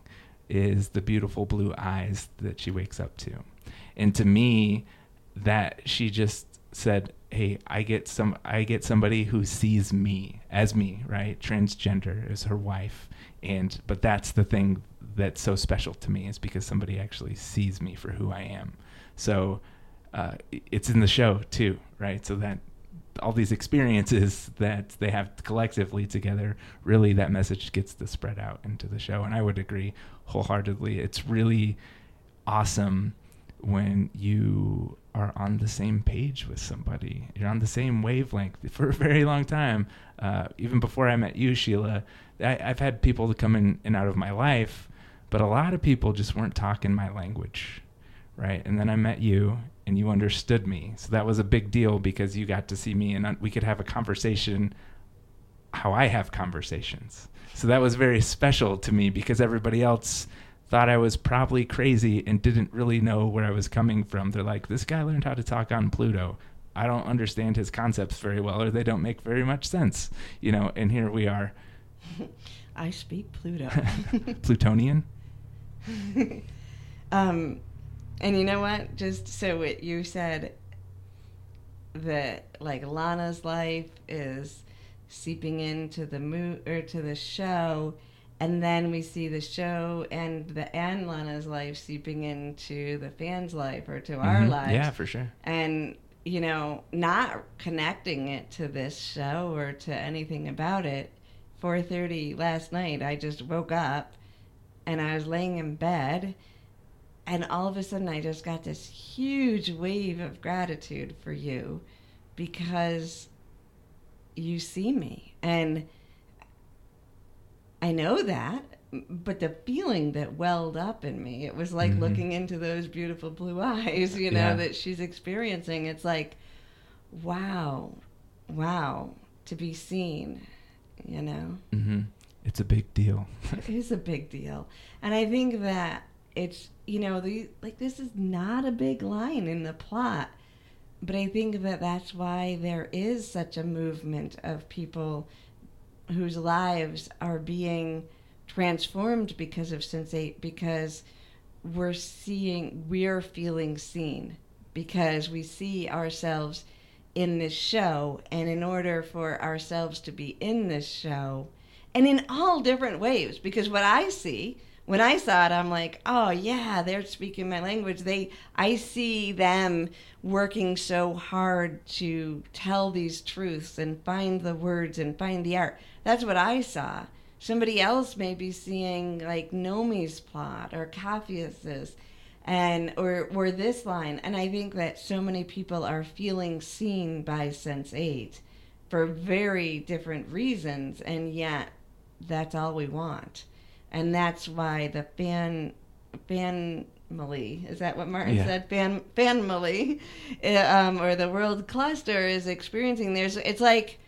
is the beautiful blue eyes that she wakes up to. And to me, that she just said, "Hey, I get some I get somebody who sees me as me, right? Transgender is her wife." And but that's the thing that's so special to me is because somebody actually sees me for who I am. So uh, it's in the show too, right? So that all these experiences that they have collectively together, really that message gets to spread out into the show. And I would agree wholeheartedly. It's really awesome when you are on the same page with somebody. You're on the same wavelength for a very long time. Uh, even before I met you, Sheila, I, I've had people to come in and out of my life, but a lot of people just weren't talking my language, right? And then I met you, and you understood me. So that was a big deal because you got to see me, and we could have a conversation how I have conversations. So that was very special to me because everybody else thought I was probably crazy and didn't really know where I was coming from. They're like, this guy learned how to talk on Pluto. I don't understand his concepts very well, or they don't make very much sense, you know. And here we are, I speak Pluto. Plutonian. um, and you know what? Just so what you said that like Lana's life is seeping into the mo- or to the show, and then we see the show and the and Lana's life seeping into the fans' life or to our Mhm. lives. Yeah, for sure. and you know not connecting it to this show or to anything about it 4.30 last night i just woke up and i was laying in bed and all of a sudden i just got this huge wave of gratitude for you because you see me and i know that but the feeling that welled up in me it was like Mhm. looking into those beautiful blue eyes you know Yeah. that she's experiencing it's like wow wow to be seen you know hmm It's a big deal. it is a big deal and i think that it's you know the like this is not a big line in the plot but i think that that's why there is such a movement of people whose lives are being transformed because of Sense8 because we're seeing we're feeling seen because we see ourselves in this show and in order for ourselves to be in this show and in all different ways because what i see when i saw it i'm like oh yeah they're speaking my language. They i see them working so hard to tell these truths and find the words and find the art. That's what i saw. Somebody else may be seeing like nomi's plot or Capheus's and or or this line. And i think that so many people are feeling seen by Sense8 for very different reasons and yet that's all we want and that's why the fan family is that what martin Yeah. said fan family um, or the world cluster is experiencing there's it's like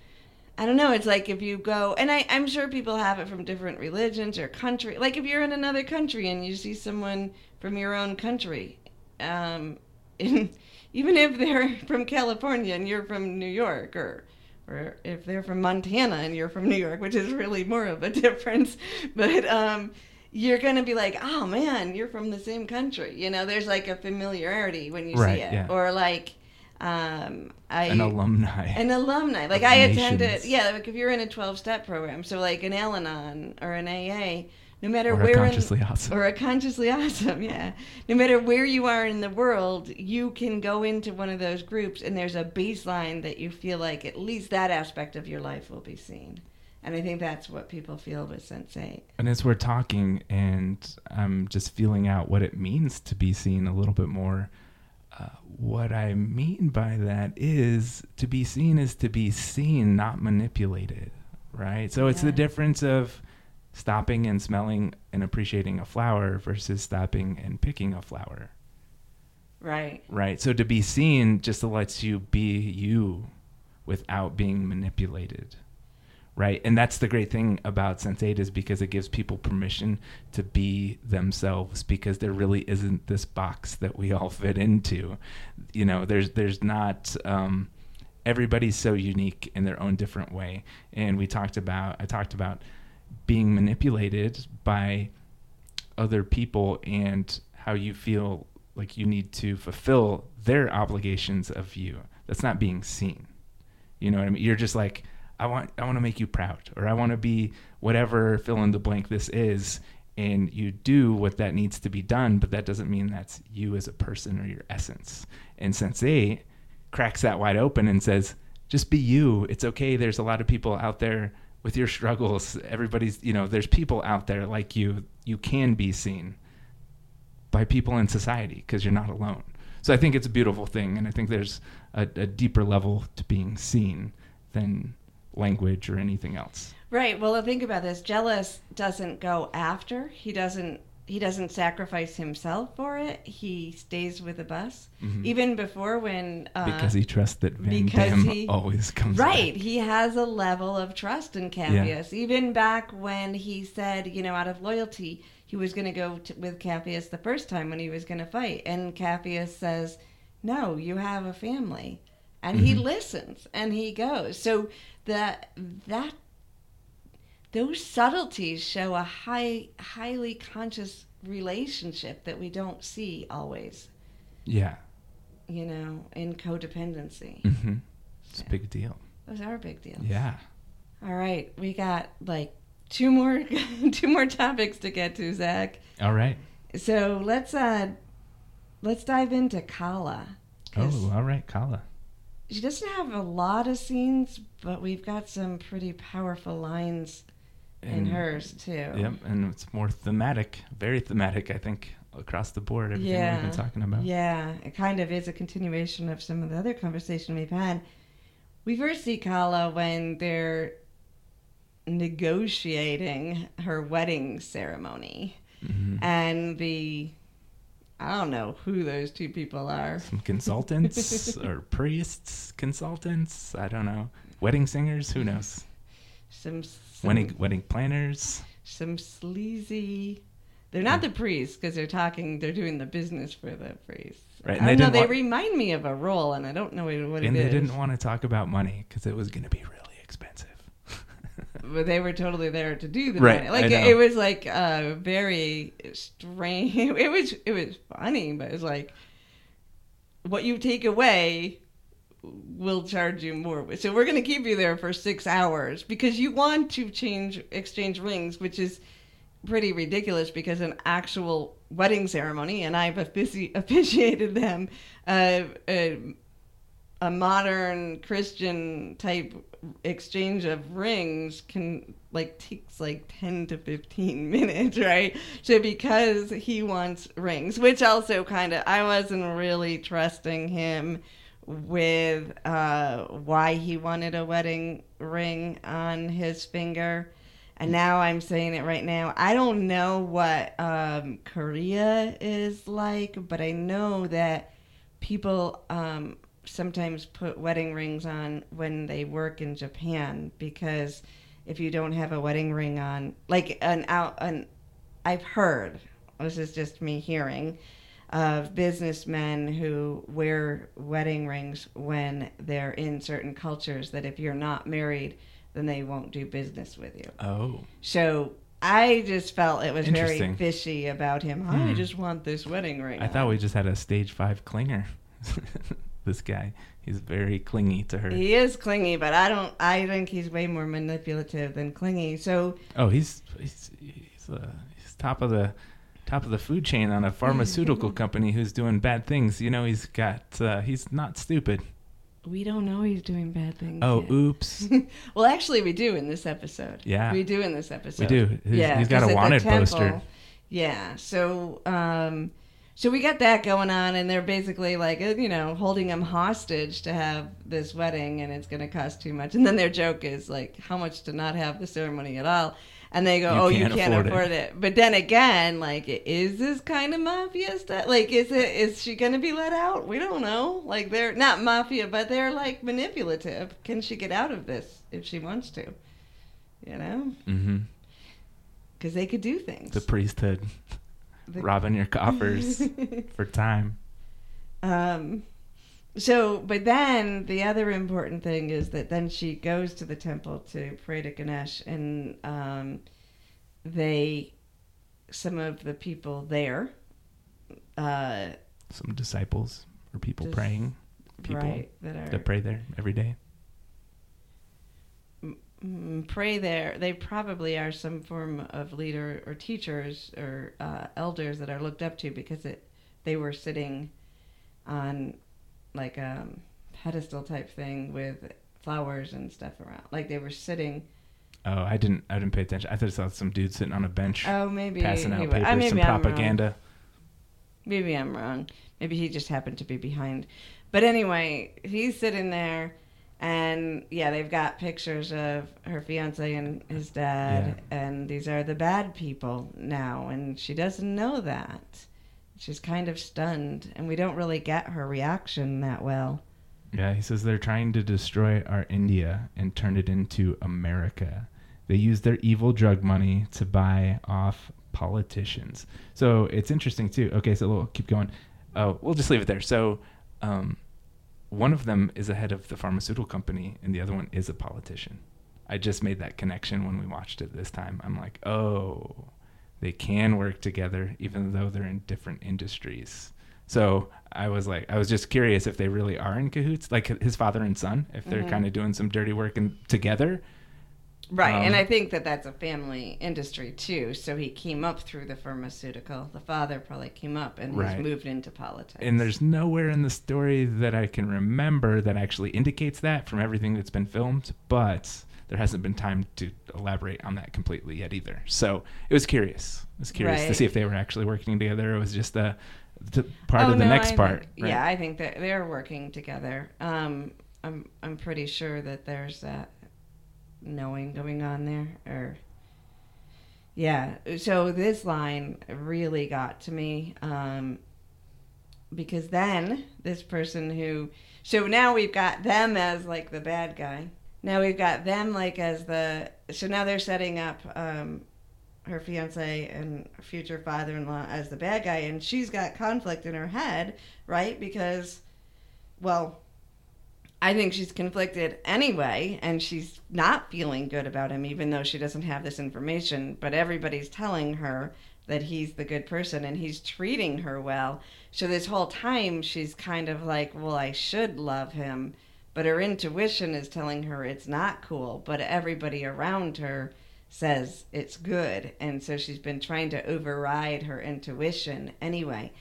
I don't know. It's like if you go, and I, I'm sure people have it from different religions or country. Like if you're in another country and you see someone from your own country, um, in, even if they're from California and you're from New York, or or if they're from Montana and you're from New York, which is really more of a difference, but um, you're gonna be like, oh man, you're from the same country. You know, there's like a familiarity when you Right, see it, yeah. or like. Um, I, An alumni. an alumni. Like I attended, yeah. Like if you're in a 12 step program, so like an Al-Anon or an AA, no matter or where consciously in, awesome. or a consciously awesome, yeah. No matter where you are in the world, you can go into one of those groups, and there's a baseline that you feel like at least that aspect of your life will be seen, And I think that's what people feel with Sense8. And as we're talking and I'm just feeling out what it means to be seen a little bit more, uh, what I mean by that is to be seen is to be seen, not manipulated, right? So it's the difference of stopping and smelling and appreciating a flower versus stopping and picking a flower, Right. right? So to be seen just lets you be you without being manipulated. Right. And that's the great thing about Sense8 is because it gives people permission to be themselves because there really isn't this box that we all fit into. You know, there's there's not um everybody's so unique in their own different way. And we talked about I talked about being manipulated by other people and how you feel like you need to fulfill their obligations of you. That's not being seen. You know what I mean? You're just like, I want I want to make you proud or I want to be whatever fill in the blank this is and you do what that needs to be done, but that doesn't mean that's you as a person or your essence. And Sense8 cracks that wide open and says, just be you. It's okay. There's a lot of people out there with your struggles. Everybody's, you know, there's people out there like you. You can be seen by people in society because you're not alone. So I think it's a beautiful thing, and I think there's a, a deeper level to being seen than language or anything else. Right. Well, think about this. Jela doesn't go after. He doesn't. He doesn't sacrifice himself for it. He stays with the bus, even before when uh, Mm-hmm. because he trusts that Van Damme he- always comes Right. back. He has a level of trust in Capheus. Even back when he said, you know, out of loyalty, he was going to go t- with Capheus the first time when he was going to fight. And Capheus says, no, you have a family. And he listens and he goes. So that, that, those subtleties show a high, highly conscious relationship that we don't see always, Yeah. you know, in codependency. Mm-hmm. It's a big deal. Those are big deals. Yeah. All right, we got like two more two more topics to get to, Zac. All right. So let's uh let's dive into Kala. Oh, all right, Kala. she doesn't have a lot of scenes, but we've got some pretty powerful lines in And- hers too. Yep, and it's more thematic, very thematic, I think, across the board. Everything we've been talking about. Yeah, it kind of is a continuation of some of the other conversation we've had. We first see Kala when they're negotiating her wedding ceremony. Mhm. And the, I don't know who those two people are. Some consultants or priests, consultants. I don't know. Wedding singers. Who knows? Some, some, Wedding wedding planners. some sleazy. They're not the priests because they're talking. They're doing the business for the priests. Right, I and don't they know. They want- remind me of a role, and I don't know what, what and it they didn't want to talk about money because it was going to be really expensive. but they were totally there to do the Right, money. Like know. it was like uh, very strange. It was it was funny, but it was like what you take away will charge you more. So we're going to keep you there for six hours because you want to change exchange rings, which is pretty ridiculous because an actual wedding ceremony, and I've offici- officiated them, uh, uh, a modern Christian type exchange of rings can like takes like 10 to 15 minutes right so because he wants rings which also kind of i wasn't really trusting him with uh why he wanted a wedding ring on his finger. And now i'm saying it right now. I don't know what um korea is like but i know that people um sometimes put wedding rings on when they work in Japan because if you don't have a wedding ring on, like an out, an I've heard this is just me hearing of businessmen who wear wedding rings when they're in certain cultures that if you're not married, then they won't do business with you. Oh, So I just felt it was very fishy about him. I Hmm. just want this wedding ring. I thought we just had a stage five clinger. this guy, he's very clingy to her. He is clingy, but I don't. I think he's way more manipulative than clingy. So Oh, he's he's he's, uh, he's top of the top of the food chain on a pharmaceutical company who's doing bad things. You know, he's got uh, he's not stupid. We don't know he's doing bad things. Oh, yet. oops. well, actually, we do in this episode. Yeah. we do in this episode. We do. He's- yeah, he's got a 'cause at the wanted poster. Yeah. So, um, so we got that going on, and they're basically like, uh, you know, holding him hostage to have this wedding, and it's going to cost too much. And then their joke is like, how much to not have the ceremony at all. And they go, You "Oh, can't you can't afford afford, it." it. But then again, like, is this kind of mafia stuff? Like, is it? Is she gonna be let out? We don't know. Like, they're not mafia, but they're like manipulative. Can she get out of this if she wants to? You know, Mm-hmm. because they could do things. The priesthood The- robbing your coffers for time. Um, so, but then the other important thing is that then she goes to the temple to pray to Ganesh, and um, they, some of the people there, uh, Some disciples or people Just- praying People right, that are that pray there every day. pray there. They probably are some form of leader or teachers or uh, elders that are looked up to because it they were sitting on like a pedestal type thing with flowers and stuff around. Like they were sitting. Oh, I didn't. I didn't pay attention. I thought I saw some dude sitting on a bench Oh, maybe passing out papers, maybe some I'm wrong. propaganda. Maybe I'm wrong. Maybe he just happened to be behind. But anyway, he's sitting there, and yeah, they've got pictures of her fiance and his dad, and these are the bad people now, and she doesn't know that. She's kind of stunned, and we don't really get her reaction that well. Yeah, he says they're trying to destroy our India and turn it into America. They use their evil drug money to buy off politicians. So it's interesting too. Okay, so we'll keep going. Oh, we'll just leave it there. So, um, one of them is the head of the pharmaceutical company, and the other one is a politician. I just made that connection when we watched it this time. I'm like, oh, they can work together even though they're in different industries. So I was like, I was just curious if they really are in cahoots, like his father and son, if they're Mhm. kind of doing some dirty work and together. Right, and Um, I think that that's a family industry too. So he came up through the pharmaceutical. The father probably came up and Right. moved into politics. And there's nowhere in the story that I can remember that actually indicates that from everything that's been filmed, but there hasn't been time to elaborate on that completely yet either. So it was curious. I was curious to see if they were actually working together it was just a part Oh, of the no, next I part. think- right? Yeah, I think that they're working together. Um, I'm I'm pretty sure that there's that knowing going on there. Or yeah, so this line really got to me um, because then this person who so now we've got them as like the bad guy. Now we've got them like as the so now they're setting up um, her fiance and future father-in-law as the bad guy and she's got conflict in her head right? Because well i think she's conflicted anyway and she's not feeling good about him even though she doesn't have this information but everybody's telling her that he's the good person and he's treating her well. So this whole time she's kind of like well i should love him but her intuition is telling her it's not cool but everybody around her says it's good and so she's been trying to override her intuition anyway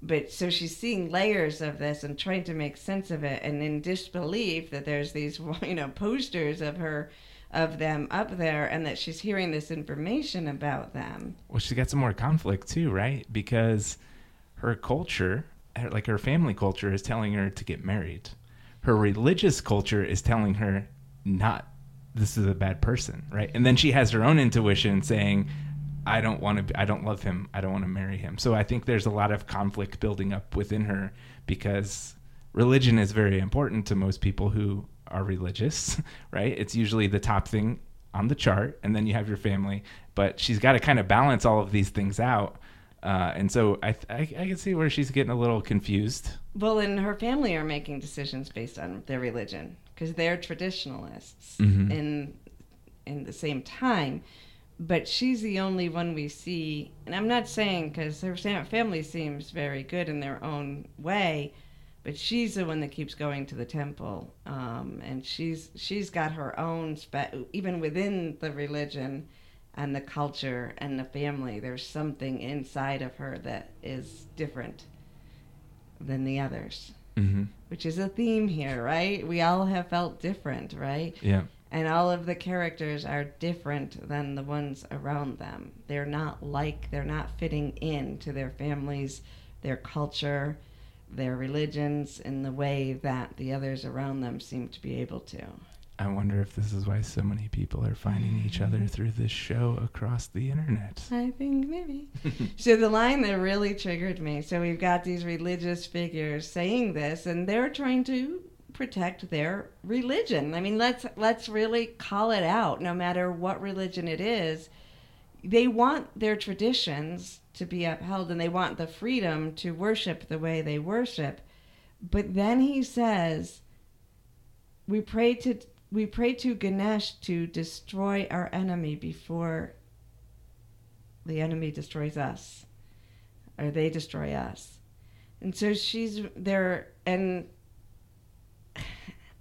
but so she's seeing layers of this and trying to make sense of it and in disbelief that there's these you know posters of her of them up there and that she's hearing this information about them Well, she's got some more conflict too, right? Because her culture, like her family culture, is telling her to get married. Her religious culture is telling her not. This is a bad person, right? And then she has her own intuition saying, "I don't want to. I don't love him. I don't want to marry him." So I think there's a lot of conflict building up within her because religion is very important to most people who are religious, right? It's usually the top thing on the chart, and then you have your family. But she's got to kind of balance all of these things out, uh, and so I, I I can see where she's getting a little confused. Well and her family are making decisions based on their religion because they're traditionalists Mhm. in in the same time but she's the only one we see and i'm not saying because her family seems very good in their own way but she's the one that keeps going to the temple um, and she's she's got her own spe- even within the religion and the culture and the family there's something inside of her that is different than the others Mm-hmm. which is a theme here, right? We all have felt different, right? Yeah. And all of the characters are different than the ones around them. They're not like, they're not fitting in to their families, their culture, their religions in the way that the others around them seem to be able to. I wonder if this is why so many people are finding each other mm. through this show across the internet. I think maybe. so the line that really triggered me. So we've got these religious figures saying this, and they're trying to protect their religion. I mean, let's let's really call it out. No matter what religion it is, they want their traditions to be upheld, and they want the freedom to worship the way they worship. But then he says, "We pray to." We pray to Ganesh to destroy our enemy before the enemy destroys us or they destroy us. And so she's there and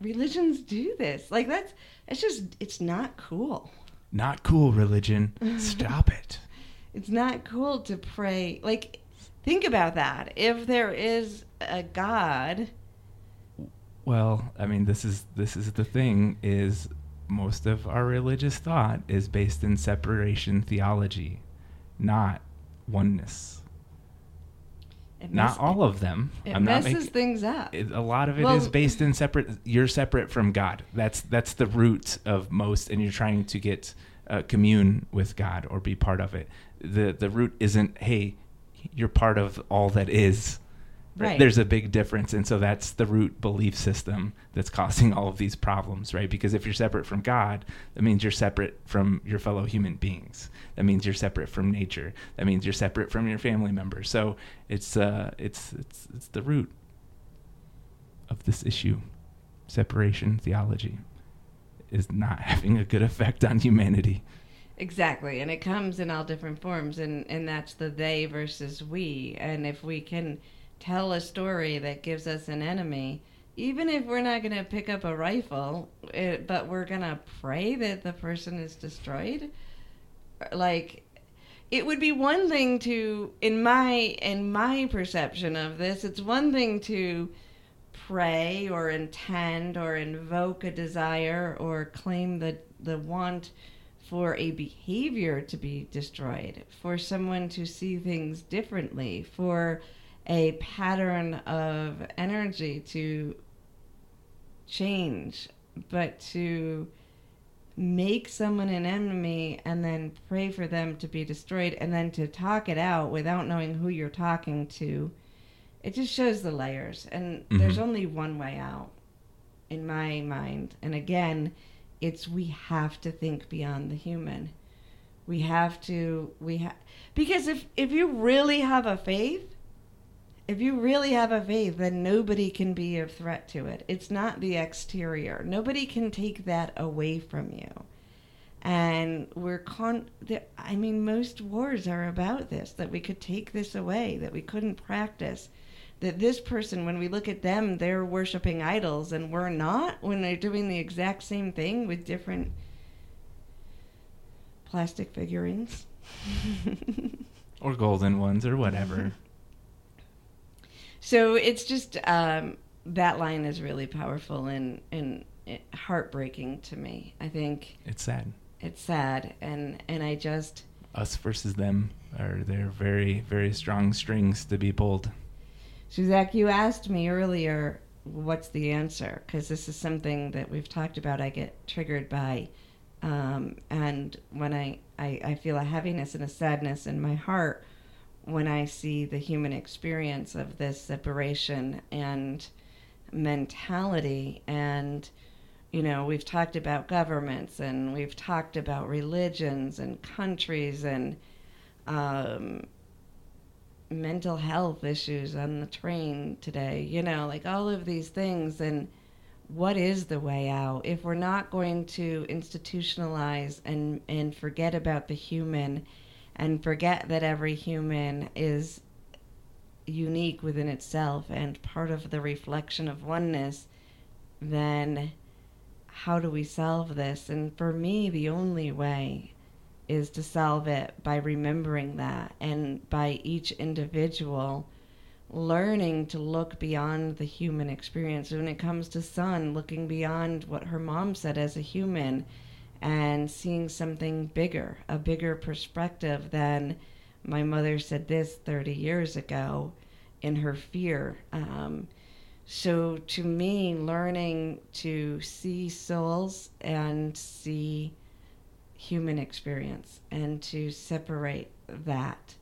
religions do this. Like that's it's just it's not cool. Not cool, religion. Stop it. it's not cool to pray. Like think about that. If there is a god Well, I mean, this is this is the thing is most of our religious thought is based in separation theology, not oneness. it Not mess- all of them. it I'm messes making things up it, a lot of it is Well- based in separate you're separate from god that's that's the root of most and you're trying to get uh, commune with god or be part of it the the root isn't hey you're part of all that is Right. there's a big difference and so that's the root belief system that's causing all of these problems right because if you're separate from god that means you're separate from your fellow human beings that means you're separate from nature that means you're separate from your family members so it's uh it's it's it's the root of this issue, separation theology, is not having a good effect on humanity. Exactly, and it comes in all different forms, and and that's the they versus we. And if we can tell a story that gives us an enemy, even if we're not going to pick up a rifle, it, but we're going to pray that the person is destroyed, like it would be one thing to in my in my perception of this it's one thing to pray or intend or invoke a desire or claim the the want for a behavior to be destroyed for someone to see things differently for a pattern of energy to change but to make someone an enemy and then pray for them to be destroyed and then to talk it out without knowing who you're talking to it just shows the layers. And there's Mhm. only one way out in my mind. And again it's we have to think beyond the human. We have to we have because if if you really have a faith if you really have a faith, then nobody can be a threat to it. It's not the exterior. Nobody can take that away from you. And we're con. I mean, most wars are about this that we could take this away, that we couldn't practice. That this person, when we look at them, they're worshiping idols and we're not, when they're doing the exact same thing with different plastic figurines. Or golden ones or whatever. So it's just um, that line is really powerful and and heartbreaking to me. I think it's sad. it's sad, and and I just Us versus them are they're very, very strong strings to be pulled. So Zac, you asked me earlier, what's the answer? Because this is something that we've talked about. I get triggered by, um, and when I, I I feel a heaviness and a sadness in my heart when I see the human experience of this separation and mentality and you know we've talked about governments and we've talked about religions and countries and um, mental health issues on the train today you know like all of these things. And what is the way out? If we're not going to institutionalize and and forget about the human and forget that every human is unique within itself and part of the reflection of oneness, then how do we solve this? And for me, the only way is to solve it by remembering that and by each individual learning to look beyond the human experience. When it comes to Sun, looking beyond what her mom said as a human and seeing something bigger, a bigger perspective than my mother said this 30 years ago in her fear. Um, so to me, learning to see souls and see human experience and to separate that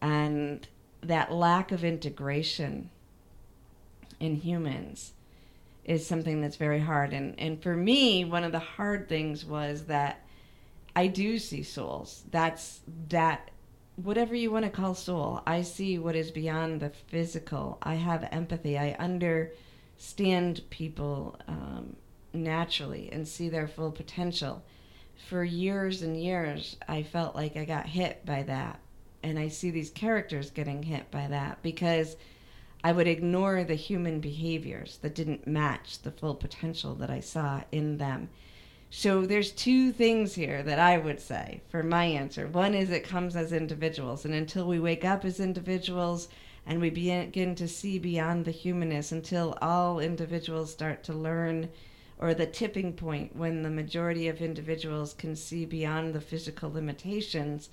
and that lack of integration in humans is something that's very hard. And and for me one of the hard things was that I do see souls. That's that whatever you want to call soul I see what is beyond the physical. I have empathy. I understand people um, naturally and see their full potential. For years and years, I felt like I got hit by that. And I see these characters getting hit by that because I would ignore the human behaviors that didn't match the full potential that I saw in them. So there's two things here that I would say for my answer. One is it comes as individuals, and until we wake up as individuals and we begin to see beyond the humanness, until all individuals start to learn or the tipping point when the majority of individuals can see beyond the physical limitations,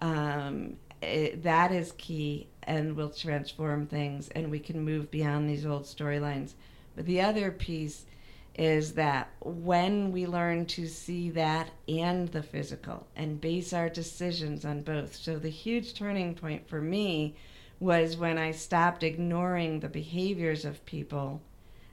um, it, that is key and will transform things, and we can move beyond these old storylines. But the other piece is that when we learn to see that and the physical and base our decisions on both. So, the huge turning point for me was when I stopped ignoring the behaviors of people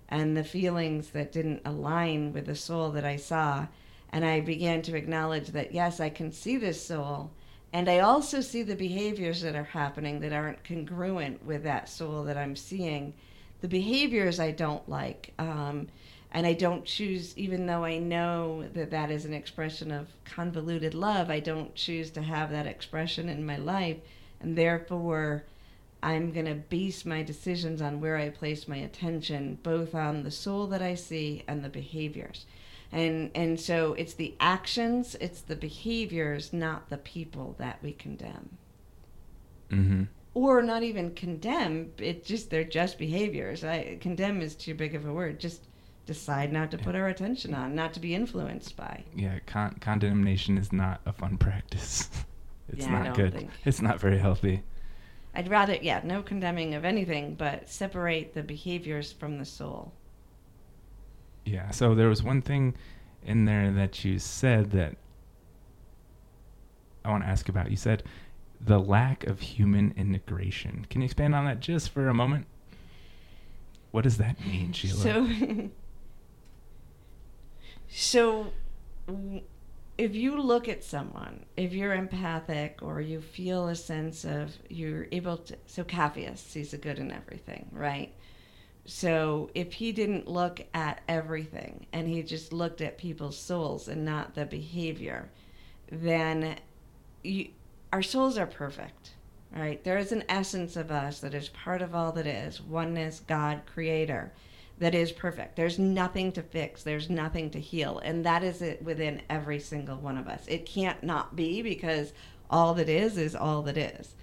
and the feelings that didn't align with the soul that I saw. And I began to acknowledge that, yes, I can see this soul. And I also see the behaviors that are happening that aren't congruent with that soul that I'm seeing. The behaviors I don't like. Um, and I don't choose, even though I know that that is an expression of convoluted love, I don't choose to have that expression in my life. And therefore, I'm going to base my decisions on where I place my attention, both on the soul that I see and the behaviors. And, and so it's the actions, it's the behaviors, not the people that we condemn. Mm-hmm. Or not even condemn, it's just they're just behaviors. I, condemn is too big of a word. Just decide not to put our attention on, not to be influenced by. Yeah, con- condemnation is not a fun practice. it's Yeah, not good. think- It's not very healthy. I'd rather, yeah, no condemning of anything, but separate the behaviors from the soul. Yeah. So there was one thing in there that you said that I want to ask about. You said the lack of human integration. Can you expand on that just for a moment? What does that mean, Sheila? So, so if you look at someone, if you're empathic or you feel a sense of you're able to, so Capheus sees the good in everything, right? So if he didn't look at everything and he just looked at people's souls and not the behavior, then you, our souls are perfect, right? There is an essence of us that is part of all that is oneness, God, Creator, that is perfect. There's nothing to fix, there's nothing to heal. And that is it within every single one of us. It can't not be because all that is is all that is.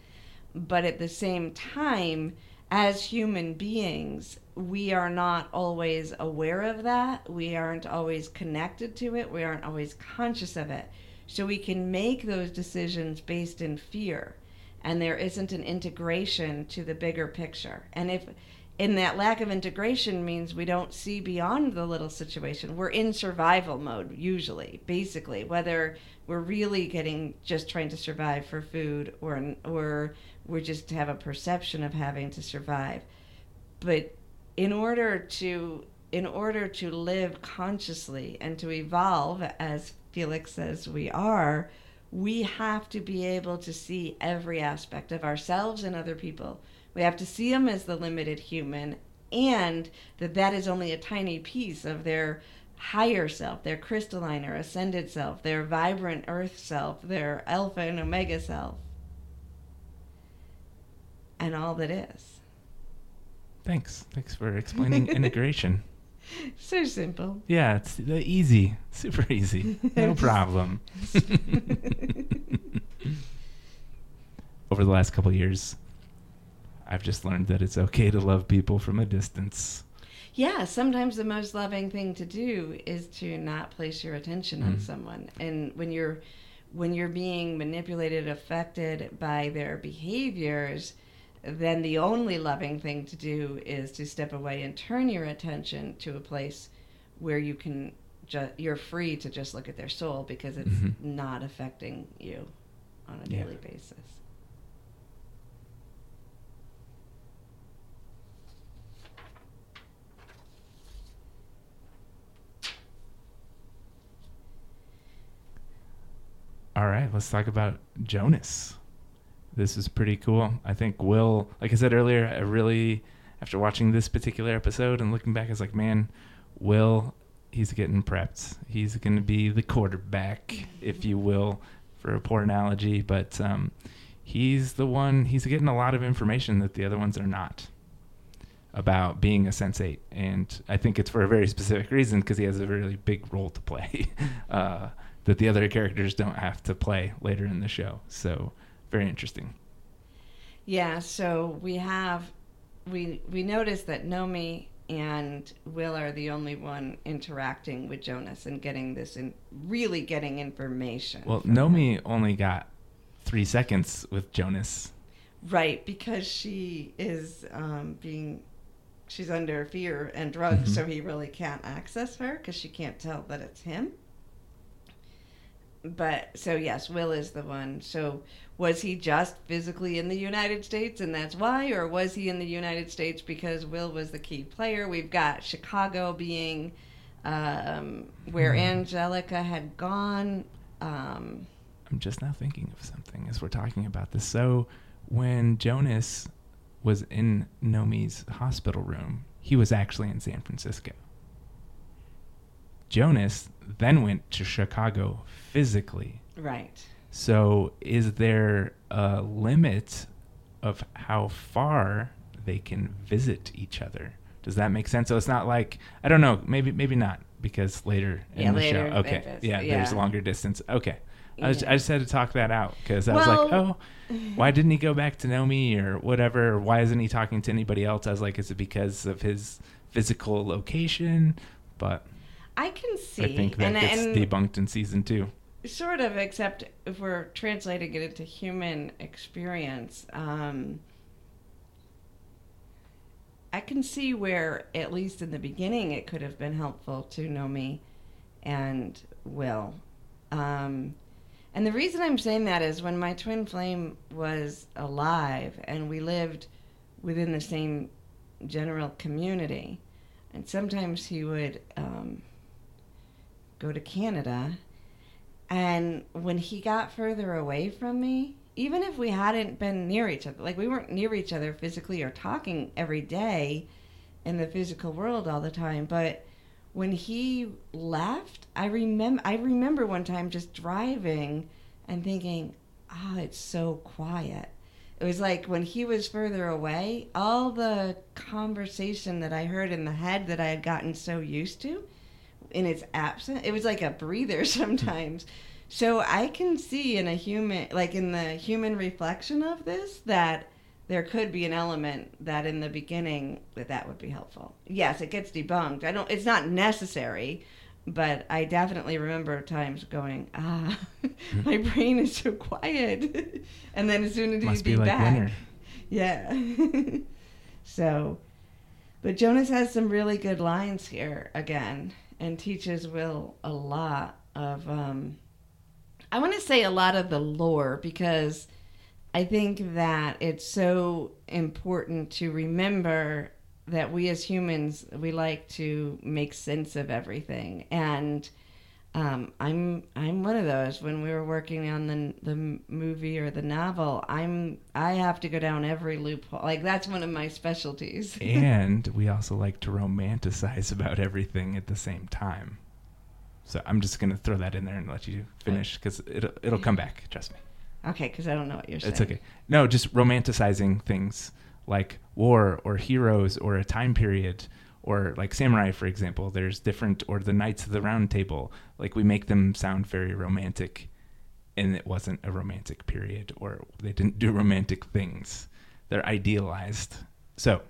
But at the same time, as human beings, we are not always aware of that. We aren't always connected to it. We aren't always conscious of it. So we can make those decisions based in fear. And there isn't an integration to the bigger picture. And if in that lack of integration means we don't see beyond the little situation. We're in survival mode usually, basically, whether we're really getting just trying to survive for food or or we're just have a perception of having to survive. But in order to in order to live consciously and to evolve as Felix says we are, we have to be able to see every aspect of ourselves and other people. We have to see them as the limited human and that that is only a tiny piece of their higher self, their crystalline or ascended self, their vibrant earth self, their alpha and omega self, and all that is. Thanks. Thanks for explaining integration. So simple. Yeah, it's easy, super easy, no problem. Over the last couple of years, I've just learned that it's okay to love people from a distance. Yeah, sometimes the most loving thing to do is to not place your attention on Mhm. someone. And when you're when you're being manipulated, affected by their behaviors, then the only loving thing to do is to step away and turn your attention to a place where you can ju- you're free to just look at their soul because it's Mhm. not affecting you on a Yeah. daily basis. All right, let's talk about Jonas. This is pretty cool. I think Will, like I said earlier, I really, after watching this particular episode and looking back, I was like, man, Will, he's getting prepped. He's going to be the quarterback, if you will, for a poor analogy. But um, he's the one, he's getting a lot of information that the other ones are not about being a sensate. And I think it's for a very specific reason because he has a really big role to play. uh, that the other characters don't have to play later in the show. So very interesting. Yeah, so we have we we noticed that Nomi and Will are the only one interacting with Jonas and getting this and really getting information. Well, from him. Nomi only got three seconds with Jonas. right because she is um, being she's under fear and drugs, Mhm. so he really can't access her because she can't tell that it's him. But so yes, Will is the one. So was he just physically in the United States and that's why, or was he in the United States because Will was the key player? We've got Chicago being um, where Hmm. Angelica had gone. Um, I'm just now thinking of something as we're talking about this. So when Jonas was in Nomi's hospital room, he was actually in San Francisco. Jonas then went to Chicago physically. right. So is there a limit of how far they can visit each other? Does that make sense? So it's not like I don't know, maybe maybe not because later in Yeah, the later show, okay, visit, yeah, there's yeah. longer distance. Okay, I, was, I just had to talk that out because I was like, oh, why didn't he go back to Nomi or whatever? Or why isn't he talking to anybody else? I was like, is it because of his physical location? But I can see. I think that and, gets and debunked in season two. Sort of, except if we're translating it into human experience, um, I can see where, at least in the beginning, it could have been helpful to Nomi and Will. Um, and the reason I'm saying that is when my twin flame was alive and we lived within the same general community, and sometimes he would um, go to Canada and when he got further away from me, even if we hadn't been near each other, like we weren't near each other physically or talking every day in the physical world all the time, but when he left, I remember I remember one time just driving and thinking, "Ah, it's so quiet." It was like when he was further away, all the conversation that I heard in the head that I had gotten so used to in its absence, it was like a breather sometimes. So I can see in a human, like in the human reflection of this, that there could be an element that in the beginning that that would be helpful. Yes, it gets debunked. I don't. It's not necessary, but I definitely remember times going, ah, my brain is so quiet, and then as soon as he'd Must be, be like back, winter. yeah. so, but Jonas has some really good lines here again, and teaches Will a lot of. Um, I want to say a lot of the lore because I think that it's so important to remember that we as humans we like to make sense of everything and um, I'm I'm one of those. When we were working on the the movie or the novel, I'm I have to go down every loophole. Like that's one of my specialties. and we also like to romanticize about everything at the same time. So I'm just gonna throw that in there and let you finish because it'll it'll come back. Trust me. okay, because I don't know what you're saying. It's okay. No, just romanticizing things like war or heroes or a time period or like samurai, for example. There's different or the Knights of the Round Table. Like we make them sound very romantic, and it wasn't a romantic period or they didn't do romantic things. they're idealized. So,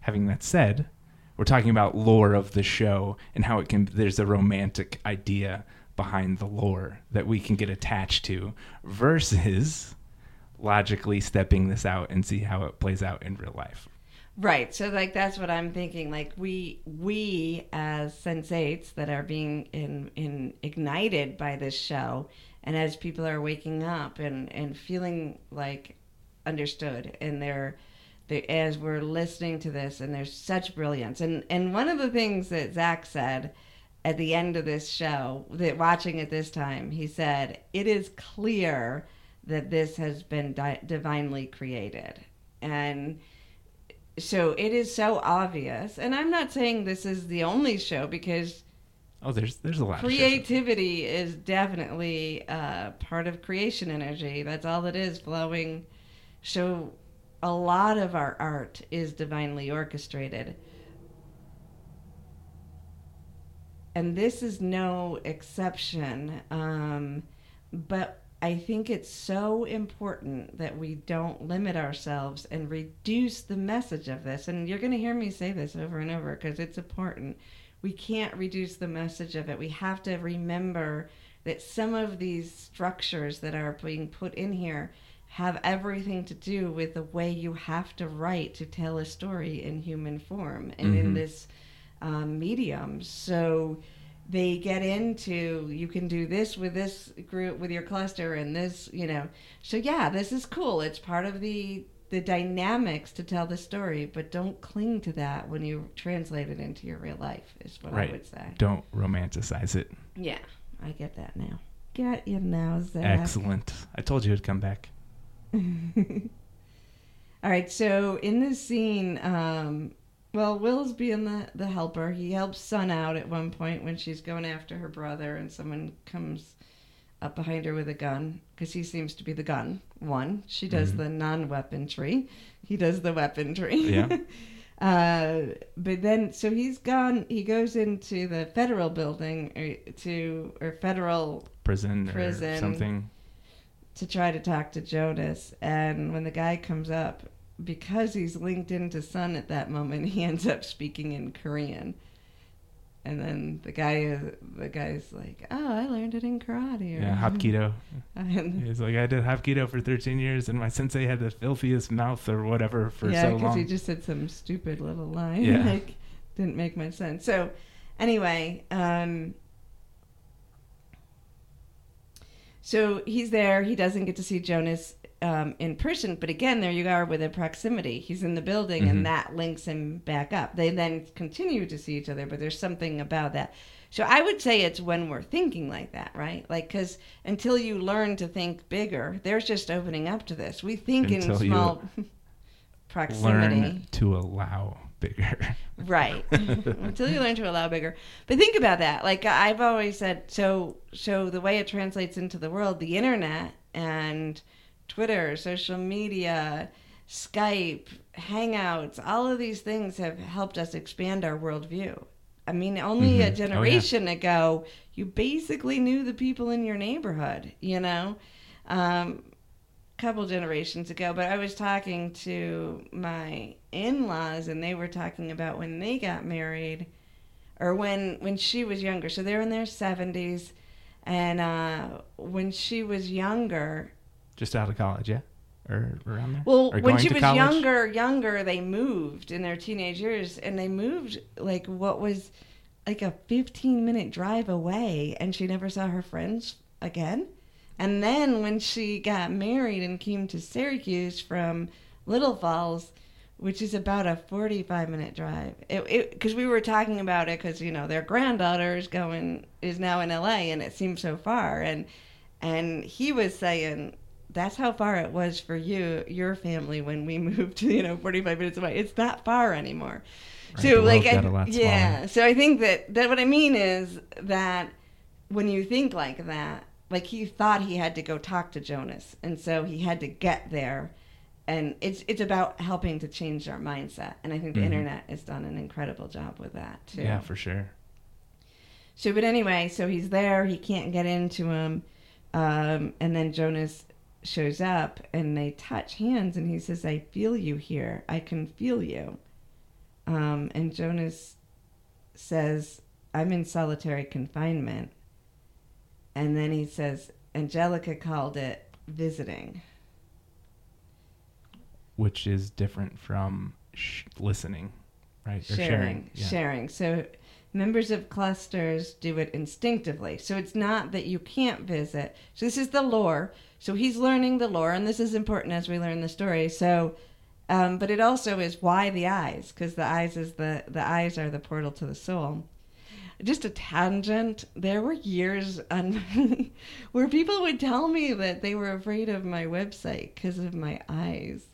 having that said, we're talking about lore of the show and how it can there's a romantic idea behind the lore that we can get attached to versus logically stepping this out and see how it plays out in real life. Right. So like that's what I'm thinking. Like we we as sensates that are being in in ignited by this show and as people are waking up and and feeling like understood and they're they, as we're listening to this and there's such brilliance and and one of the things that Zac said at the end of this show that watching it this time he said it is clear that this has been di- divinely created and so it is so obvious. And i'm not saying this is the only show because Oh, there's there's a lot creativity is definitely uh, part of creation energy. That's all it is flowing. So a lot of our art is divinely orchestrated. And this is no exception um, but I think it's so important that we don't limit ourselves and reduce the message of this. And you're going to hear me say this over and over because it's important. We can't reduce the message of it. We have to remember that some of these structures that are being put in here have everything to do with the way you have to write to tell a story in human form and in Mhm. this um, medium. So they get into you can do this with this group with your cluster and this you know so yeah this is cool it's part of the the dynamics to tell the story but don't cling to that when you translate it into your real life is what Right. i would say Don't romanticize it. yeah i get that now get you now Zac. Excellent. I told you it'd come back. All right, so in this scene, um, well, Will's being the, the helper. He helps Sun out at one point when she's going after her brother, and someone comes up behind her with a gun because he seems to be the gun one. She does Mhm. the non weaponry, he does the weaponry. Yeah. uh, but then, so he's gone, he goes into the federal building or to, or federal Prison, Prison. or something. to try to talk to Jonas. And when the guy comes up, because he's linked into Sun at that moment, he ends up speaking in Korean. And then the guy, uh, the guy's like, "Oh, I learned it in karate." or- Yeah, Hapkido. He's like, I did Hapkido for 13 years, and my sensei had the filthiest mouth or whatever for yeah, so because long. he just said some stupid little line, Yeah. like didn't make much sense. So, anyway, um, so he's there. He doesn't get to see Jonas um, in person, but again, there you are with a proximity. He's in the building, Mhm. and that links him back up. They then continue to see each other, but there's something about that. So I would say it's when we're thinking like that, right? Like, because until you learn to think bigger, there's just opening up to this. We think Until in small proximity. Learn to allow bigger. Right. Until you learn to allow bigger. But think about that. Like I've always said, so so the way it translates into the world, the internet and Twitter, social media, Skype, Hangouts, all of these things have helped us expand our worldview. I mean, only Mhm. Oh, a yeah. generation ago, you basically knew the people in your neighborhood, you know? Um, couple generations ago, but I was talking to my in-laws and they were talking about when they got married or when when she was younger. So they're in their 70s and uh, when she was younger, Just out of college, yeah? Or around there? well, when she was college? younger, younger, they moved in their teenage years, and they moved like what was like a 15 minute drive away, and she never saw her friends again. And then when she got married and came to Syracuse from Little Falls, which is about a 45 minute drive, it because we were talking about it because you know their granddaughter is going is now in LA, and it seemed so far, and and he was saying that's how far it was for you your family when we moved to, you know 45 minutes away it's not far anymore Right, so like I, got a lot yeah smaller. so i think that that what i mean is that when you think like that like he thought he had to go talk to jonas and so he had to get there and it's it's about helping to change our mindset and i think the Mhm. internet has done an incredible job with that too Yeah, for sure. so, but anyway, so he's there. He can't get into him, um, and then Jonas shows up and they touch hands and he says, I feel you here. I can feel you. Um, and Jonas says, I'm in solitary confinement. And then he says, Angelica called it visiting. which is different from sh- listening, right? Or sharing Yeah. sharing so members of clusters do it instinctively so it's not that you can't visit so this is the lore so he's learning the lore and this is important as we learn the story. So um, but it also is why the eyes because the eyes is the the eyes are the portal to the soul. Just a tangent there were years on where people would tell me that they were afraid of my website because of my eyes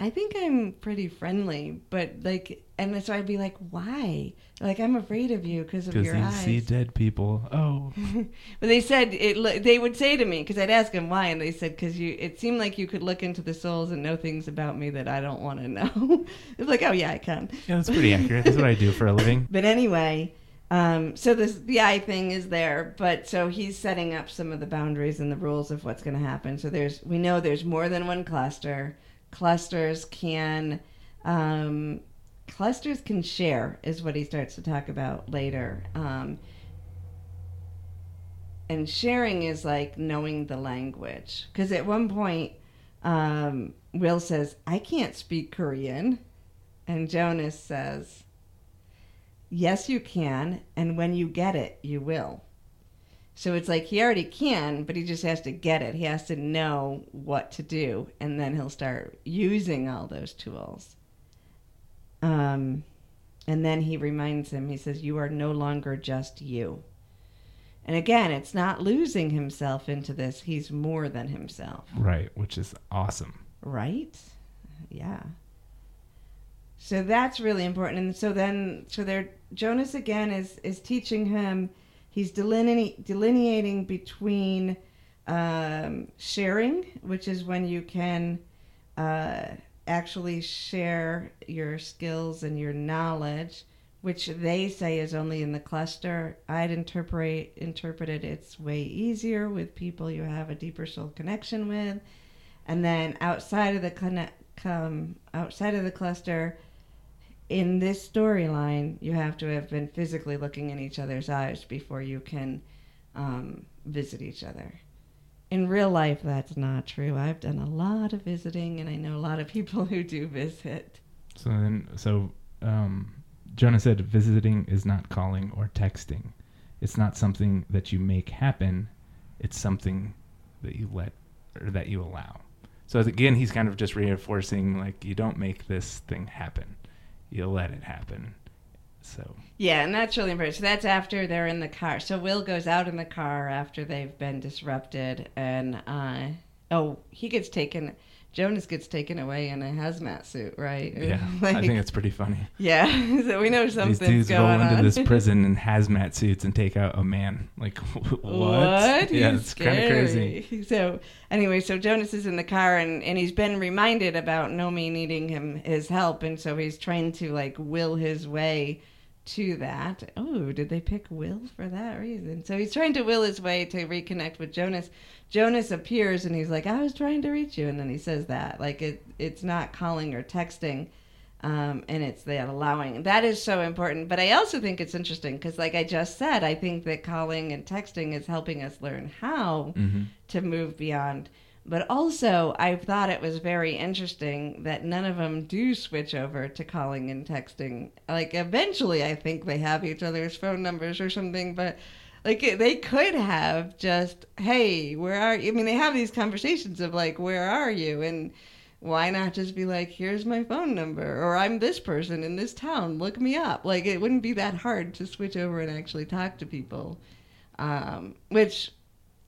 I think I'm pretty friendly, but like, and so I'd be like, why? Like, I'm afraid of you because of Because your you eyes. see dead people. Oh, but they said it. They would say to me because I'd ask them why, and they said because you. It seemed like you could look into the souls and know things about me that I don't want to know. it's like, oh yeah, I can. yeah, that's pretty accurate. That's what I do for a living. But anyway, um, so this the eye thing is there, but so he's setting up some of the boundaries and the rules of what's going to happen. So there's we know there's more than one cluster. Clusters can um, clusters can share is what he starts to talk about later. Um, and sharing is like knowing the language. Because at one point um, will says i can't speak korean. And jonas says yes you can and when you get it you will so it's like he already can but he just has to get it. He has to know what to do and then he'll start using all those tools. Um, and then he reminds him he says you are no longer just you. And again it's not losing himself into this. He's more than himself. Right, which is awesome. right? Yeah. So that's really important. And so then so there jonas again is is teaching him he's deline- delineating between um, sharing which is when you can uh, actually share your skills and your knowledge which they say is only in the cluster. I'd interpret interpreted it's way easier with people you have a deeper soul connection with. And then outside of the outside of the cluster in this storyline you have to have been physically looking in each other's eyes before you can um, visit each other in real life that's not true i've done a lot of visiting and i know a lot of people who do visit So then, so um, Jonas said, visiting is not calling or texting. It's not something that you make happen. It's something that you let or that you allow. So again, he's kind of just reinforcing like you don't make this thing happen. You let it happen. So Yeah, and that's really important. So that's after they're in the car. So Will goes out in the car after they've been disrupted, and uh, oh, he gets taken. Jonas gets taken away in a hazmat suit, right? yeah, Like- I think it's pretty funny. yeah. so we know something's These dudes going into on. this prison in hazmat suits and take out a man. Like what? What? Yeah, He's it's kind of crazy. So anyway, so Jonas is in the car and, and he's been reminded about Nomi needing him his help, and so he's trying to like will his way to that. Oh, did they pick Will for that reason? So he's trying to will his way to reconnect with Jonas. Jonas appears and he's like, "I was trying to reach you," and then he says that like it it's not calling or texting. Um, and it's that allowing that is so important but i also think it's interesting because like i just said i think that calling and texting is helping us learn how hmm to move beyond but also i thought it was very interesting that none of them do switch over to calling and texting. Like eventually i think they have each other's phone numbers or something but like they could have just hey where are you i mean they have these conversations of like where are you? And why not just be like here's my phone number or i'm this person in this town. Look me up. Like it wouldn't be that hard to switch over and actually talk to people um, which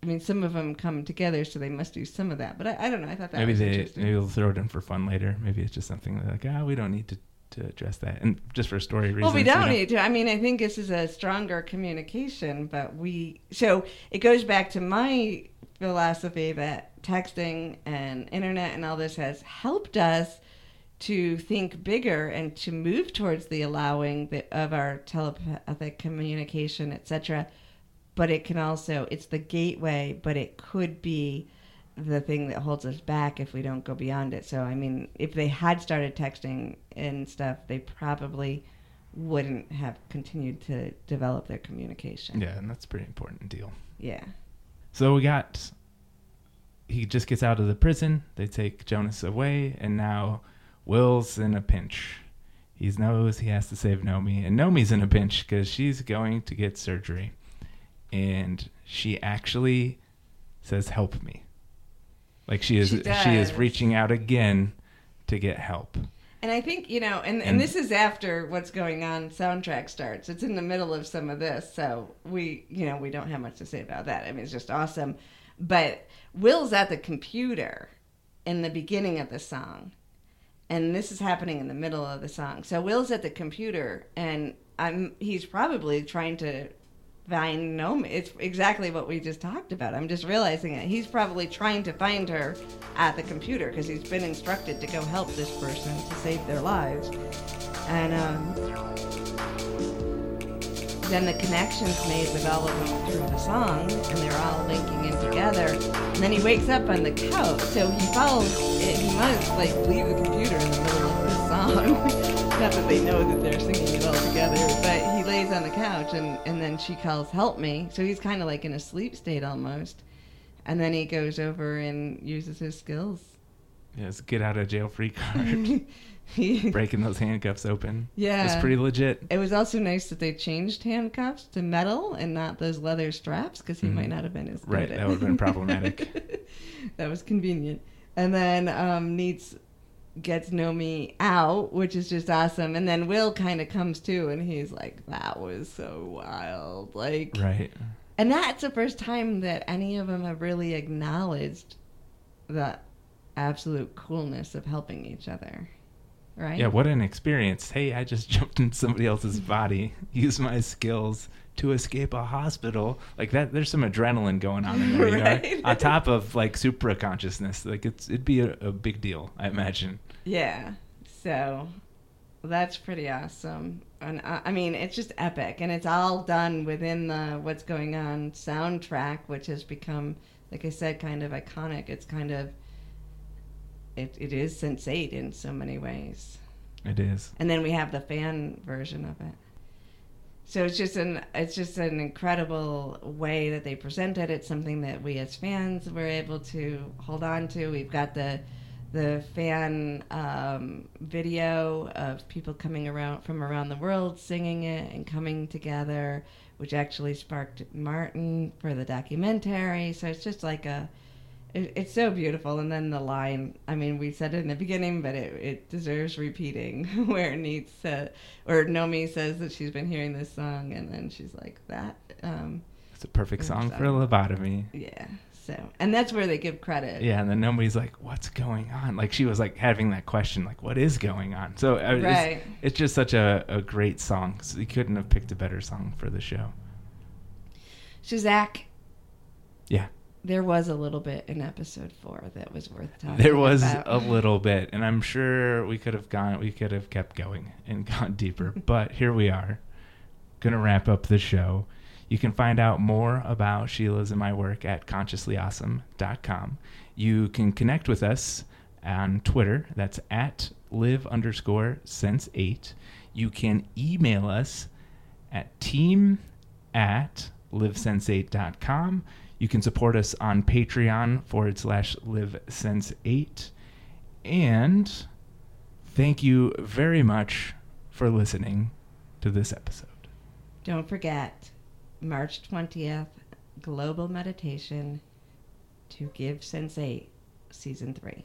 i mean some of them come together so they must do some of that but i, I don't know i thought that maybe was they maybe they'll throw it in for fun later. Maybe it's just something they're like, ah, we don't need to, to address that, and just for story reasons. well, we don't need to. I mean, I think this is a stronger communication, but we. So it goes back to my philosophy that texting and internet and all this has helped us to think bigger and to move towards the allowing the, of our telepathic communication, etc. But it can also, it's the gateway, but it could be the thing that holds us back if we don't go beyond it. So I mean, if they had started texting and stuff, they probably wouldn't have continued to develop their communication. Yeah, and that's a pretty important deal. Yeah. So we got he just gets out of the prison. They take Jonas away, and now Will's in a pinch. He knows he has to save Nomi, and Nomi's in a pinch because she's going to get surgery, and she actually says, "Help me!" Like she is, She she, is reaching out again to get help. And I think, you know, and, and, And- this is after what's going on soundtrack starts. It's in the middle of some of this, so we, you know, we don't have much to say about that. I mean, it's just awesome. But Will's at the computer in the beginning of the song. And this is happening in the middle of the song. So Will's at the computer and I'm he's probably trying to find Nomi. It's exactly what we just talked about. I'm just realizing it. He's probably trying to find her at the computer because he's been instructed to go help this person to save their lives. And um, then the connections made with all of them through the song, and they're all linking in together. And then he wakes up on the couch, so he follows. It, he must like leave the computer in the middle of this song. Not that they know that they're singing it all together, but on the couch, and and then she calls, "Help me!" So he's kind of like in a sleep state almost. And then he goes over and uses his skills. Yes, get out of jail free card, He- breaking those handcuffs open. yeah. It's pretty legit. It was also nice that they changed handcuffs to metal and not those leather straps because he Mhm. might not have been as Right, at- that would've been problematic. that was convenient. And then um, Gets Nomi out, which is just awesome. And then Will kind of comes too, and he's like, "That was so wild!" Like, Right. and that's the first time that any of them have really acknowledged the absolute coolness of helping each other. Right? Yeah, what an experience. Hey, I just jumped in somebody else's mm-hmm. body, used my skills to escape a hospital. Like that there's some adrenaline going on in there. Right. On top of like supra consciousness. Like it's it'd be a, a big deal, I imagine. Yeah. So that's pretty awesome. And I, I mean, it's just epic, and it's all done within the "What's Going On" soundtrack, which has become, like I said, kind of iconic. It's kind of it, it is sensate in so many ways. It is. And then we have the fan version of it. So it's just an it's just an incredible way that they present it. It's something that we as fans were able to hold on to. We've got the the fan um, video of people coming around from around the world singing it and coming together, which actually sparked Martin for the documentary. So it's just like a it, it's so beautiful. And then the line, I mean, we said it in the beginning, but it, it deserves repeating where Neat said, or Nomi says that she's been hearing this song, and then she's like, that. Um, It's a perfect I'm song for a lobotomy. yeah. So, and that's where they give credit. Yeah, and then nobody's like, "What's going on?" Like she was like having that question, like, "What is going on?" So uh, it's, Right. it's just such a, a great song. So you couldn't have picked a better song for the show. So, Zac, Yeah, there was a little bit in episode four that was worth talking about. there was about. a little bit, and I'm sure we could have gone, we could have kept going and gone deeper, but here we are, gonna wrap up the show. You can find out more about Sheila's and my work at consciouslyawesome.com. You can connect with us on Twitter. That's at live underscore sense eight. You can email us at team at livesense8.com. You can support us on Patreon forward slash livesense8. And thank you very much for listening to this episode. Don't forget, March 20th, Global Meditation to Give Sense8, Season 3.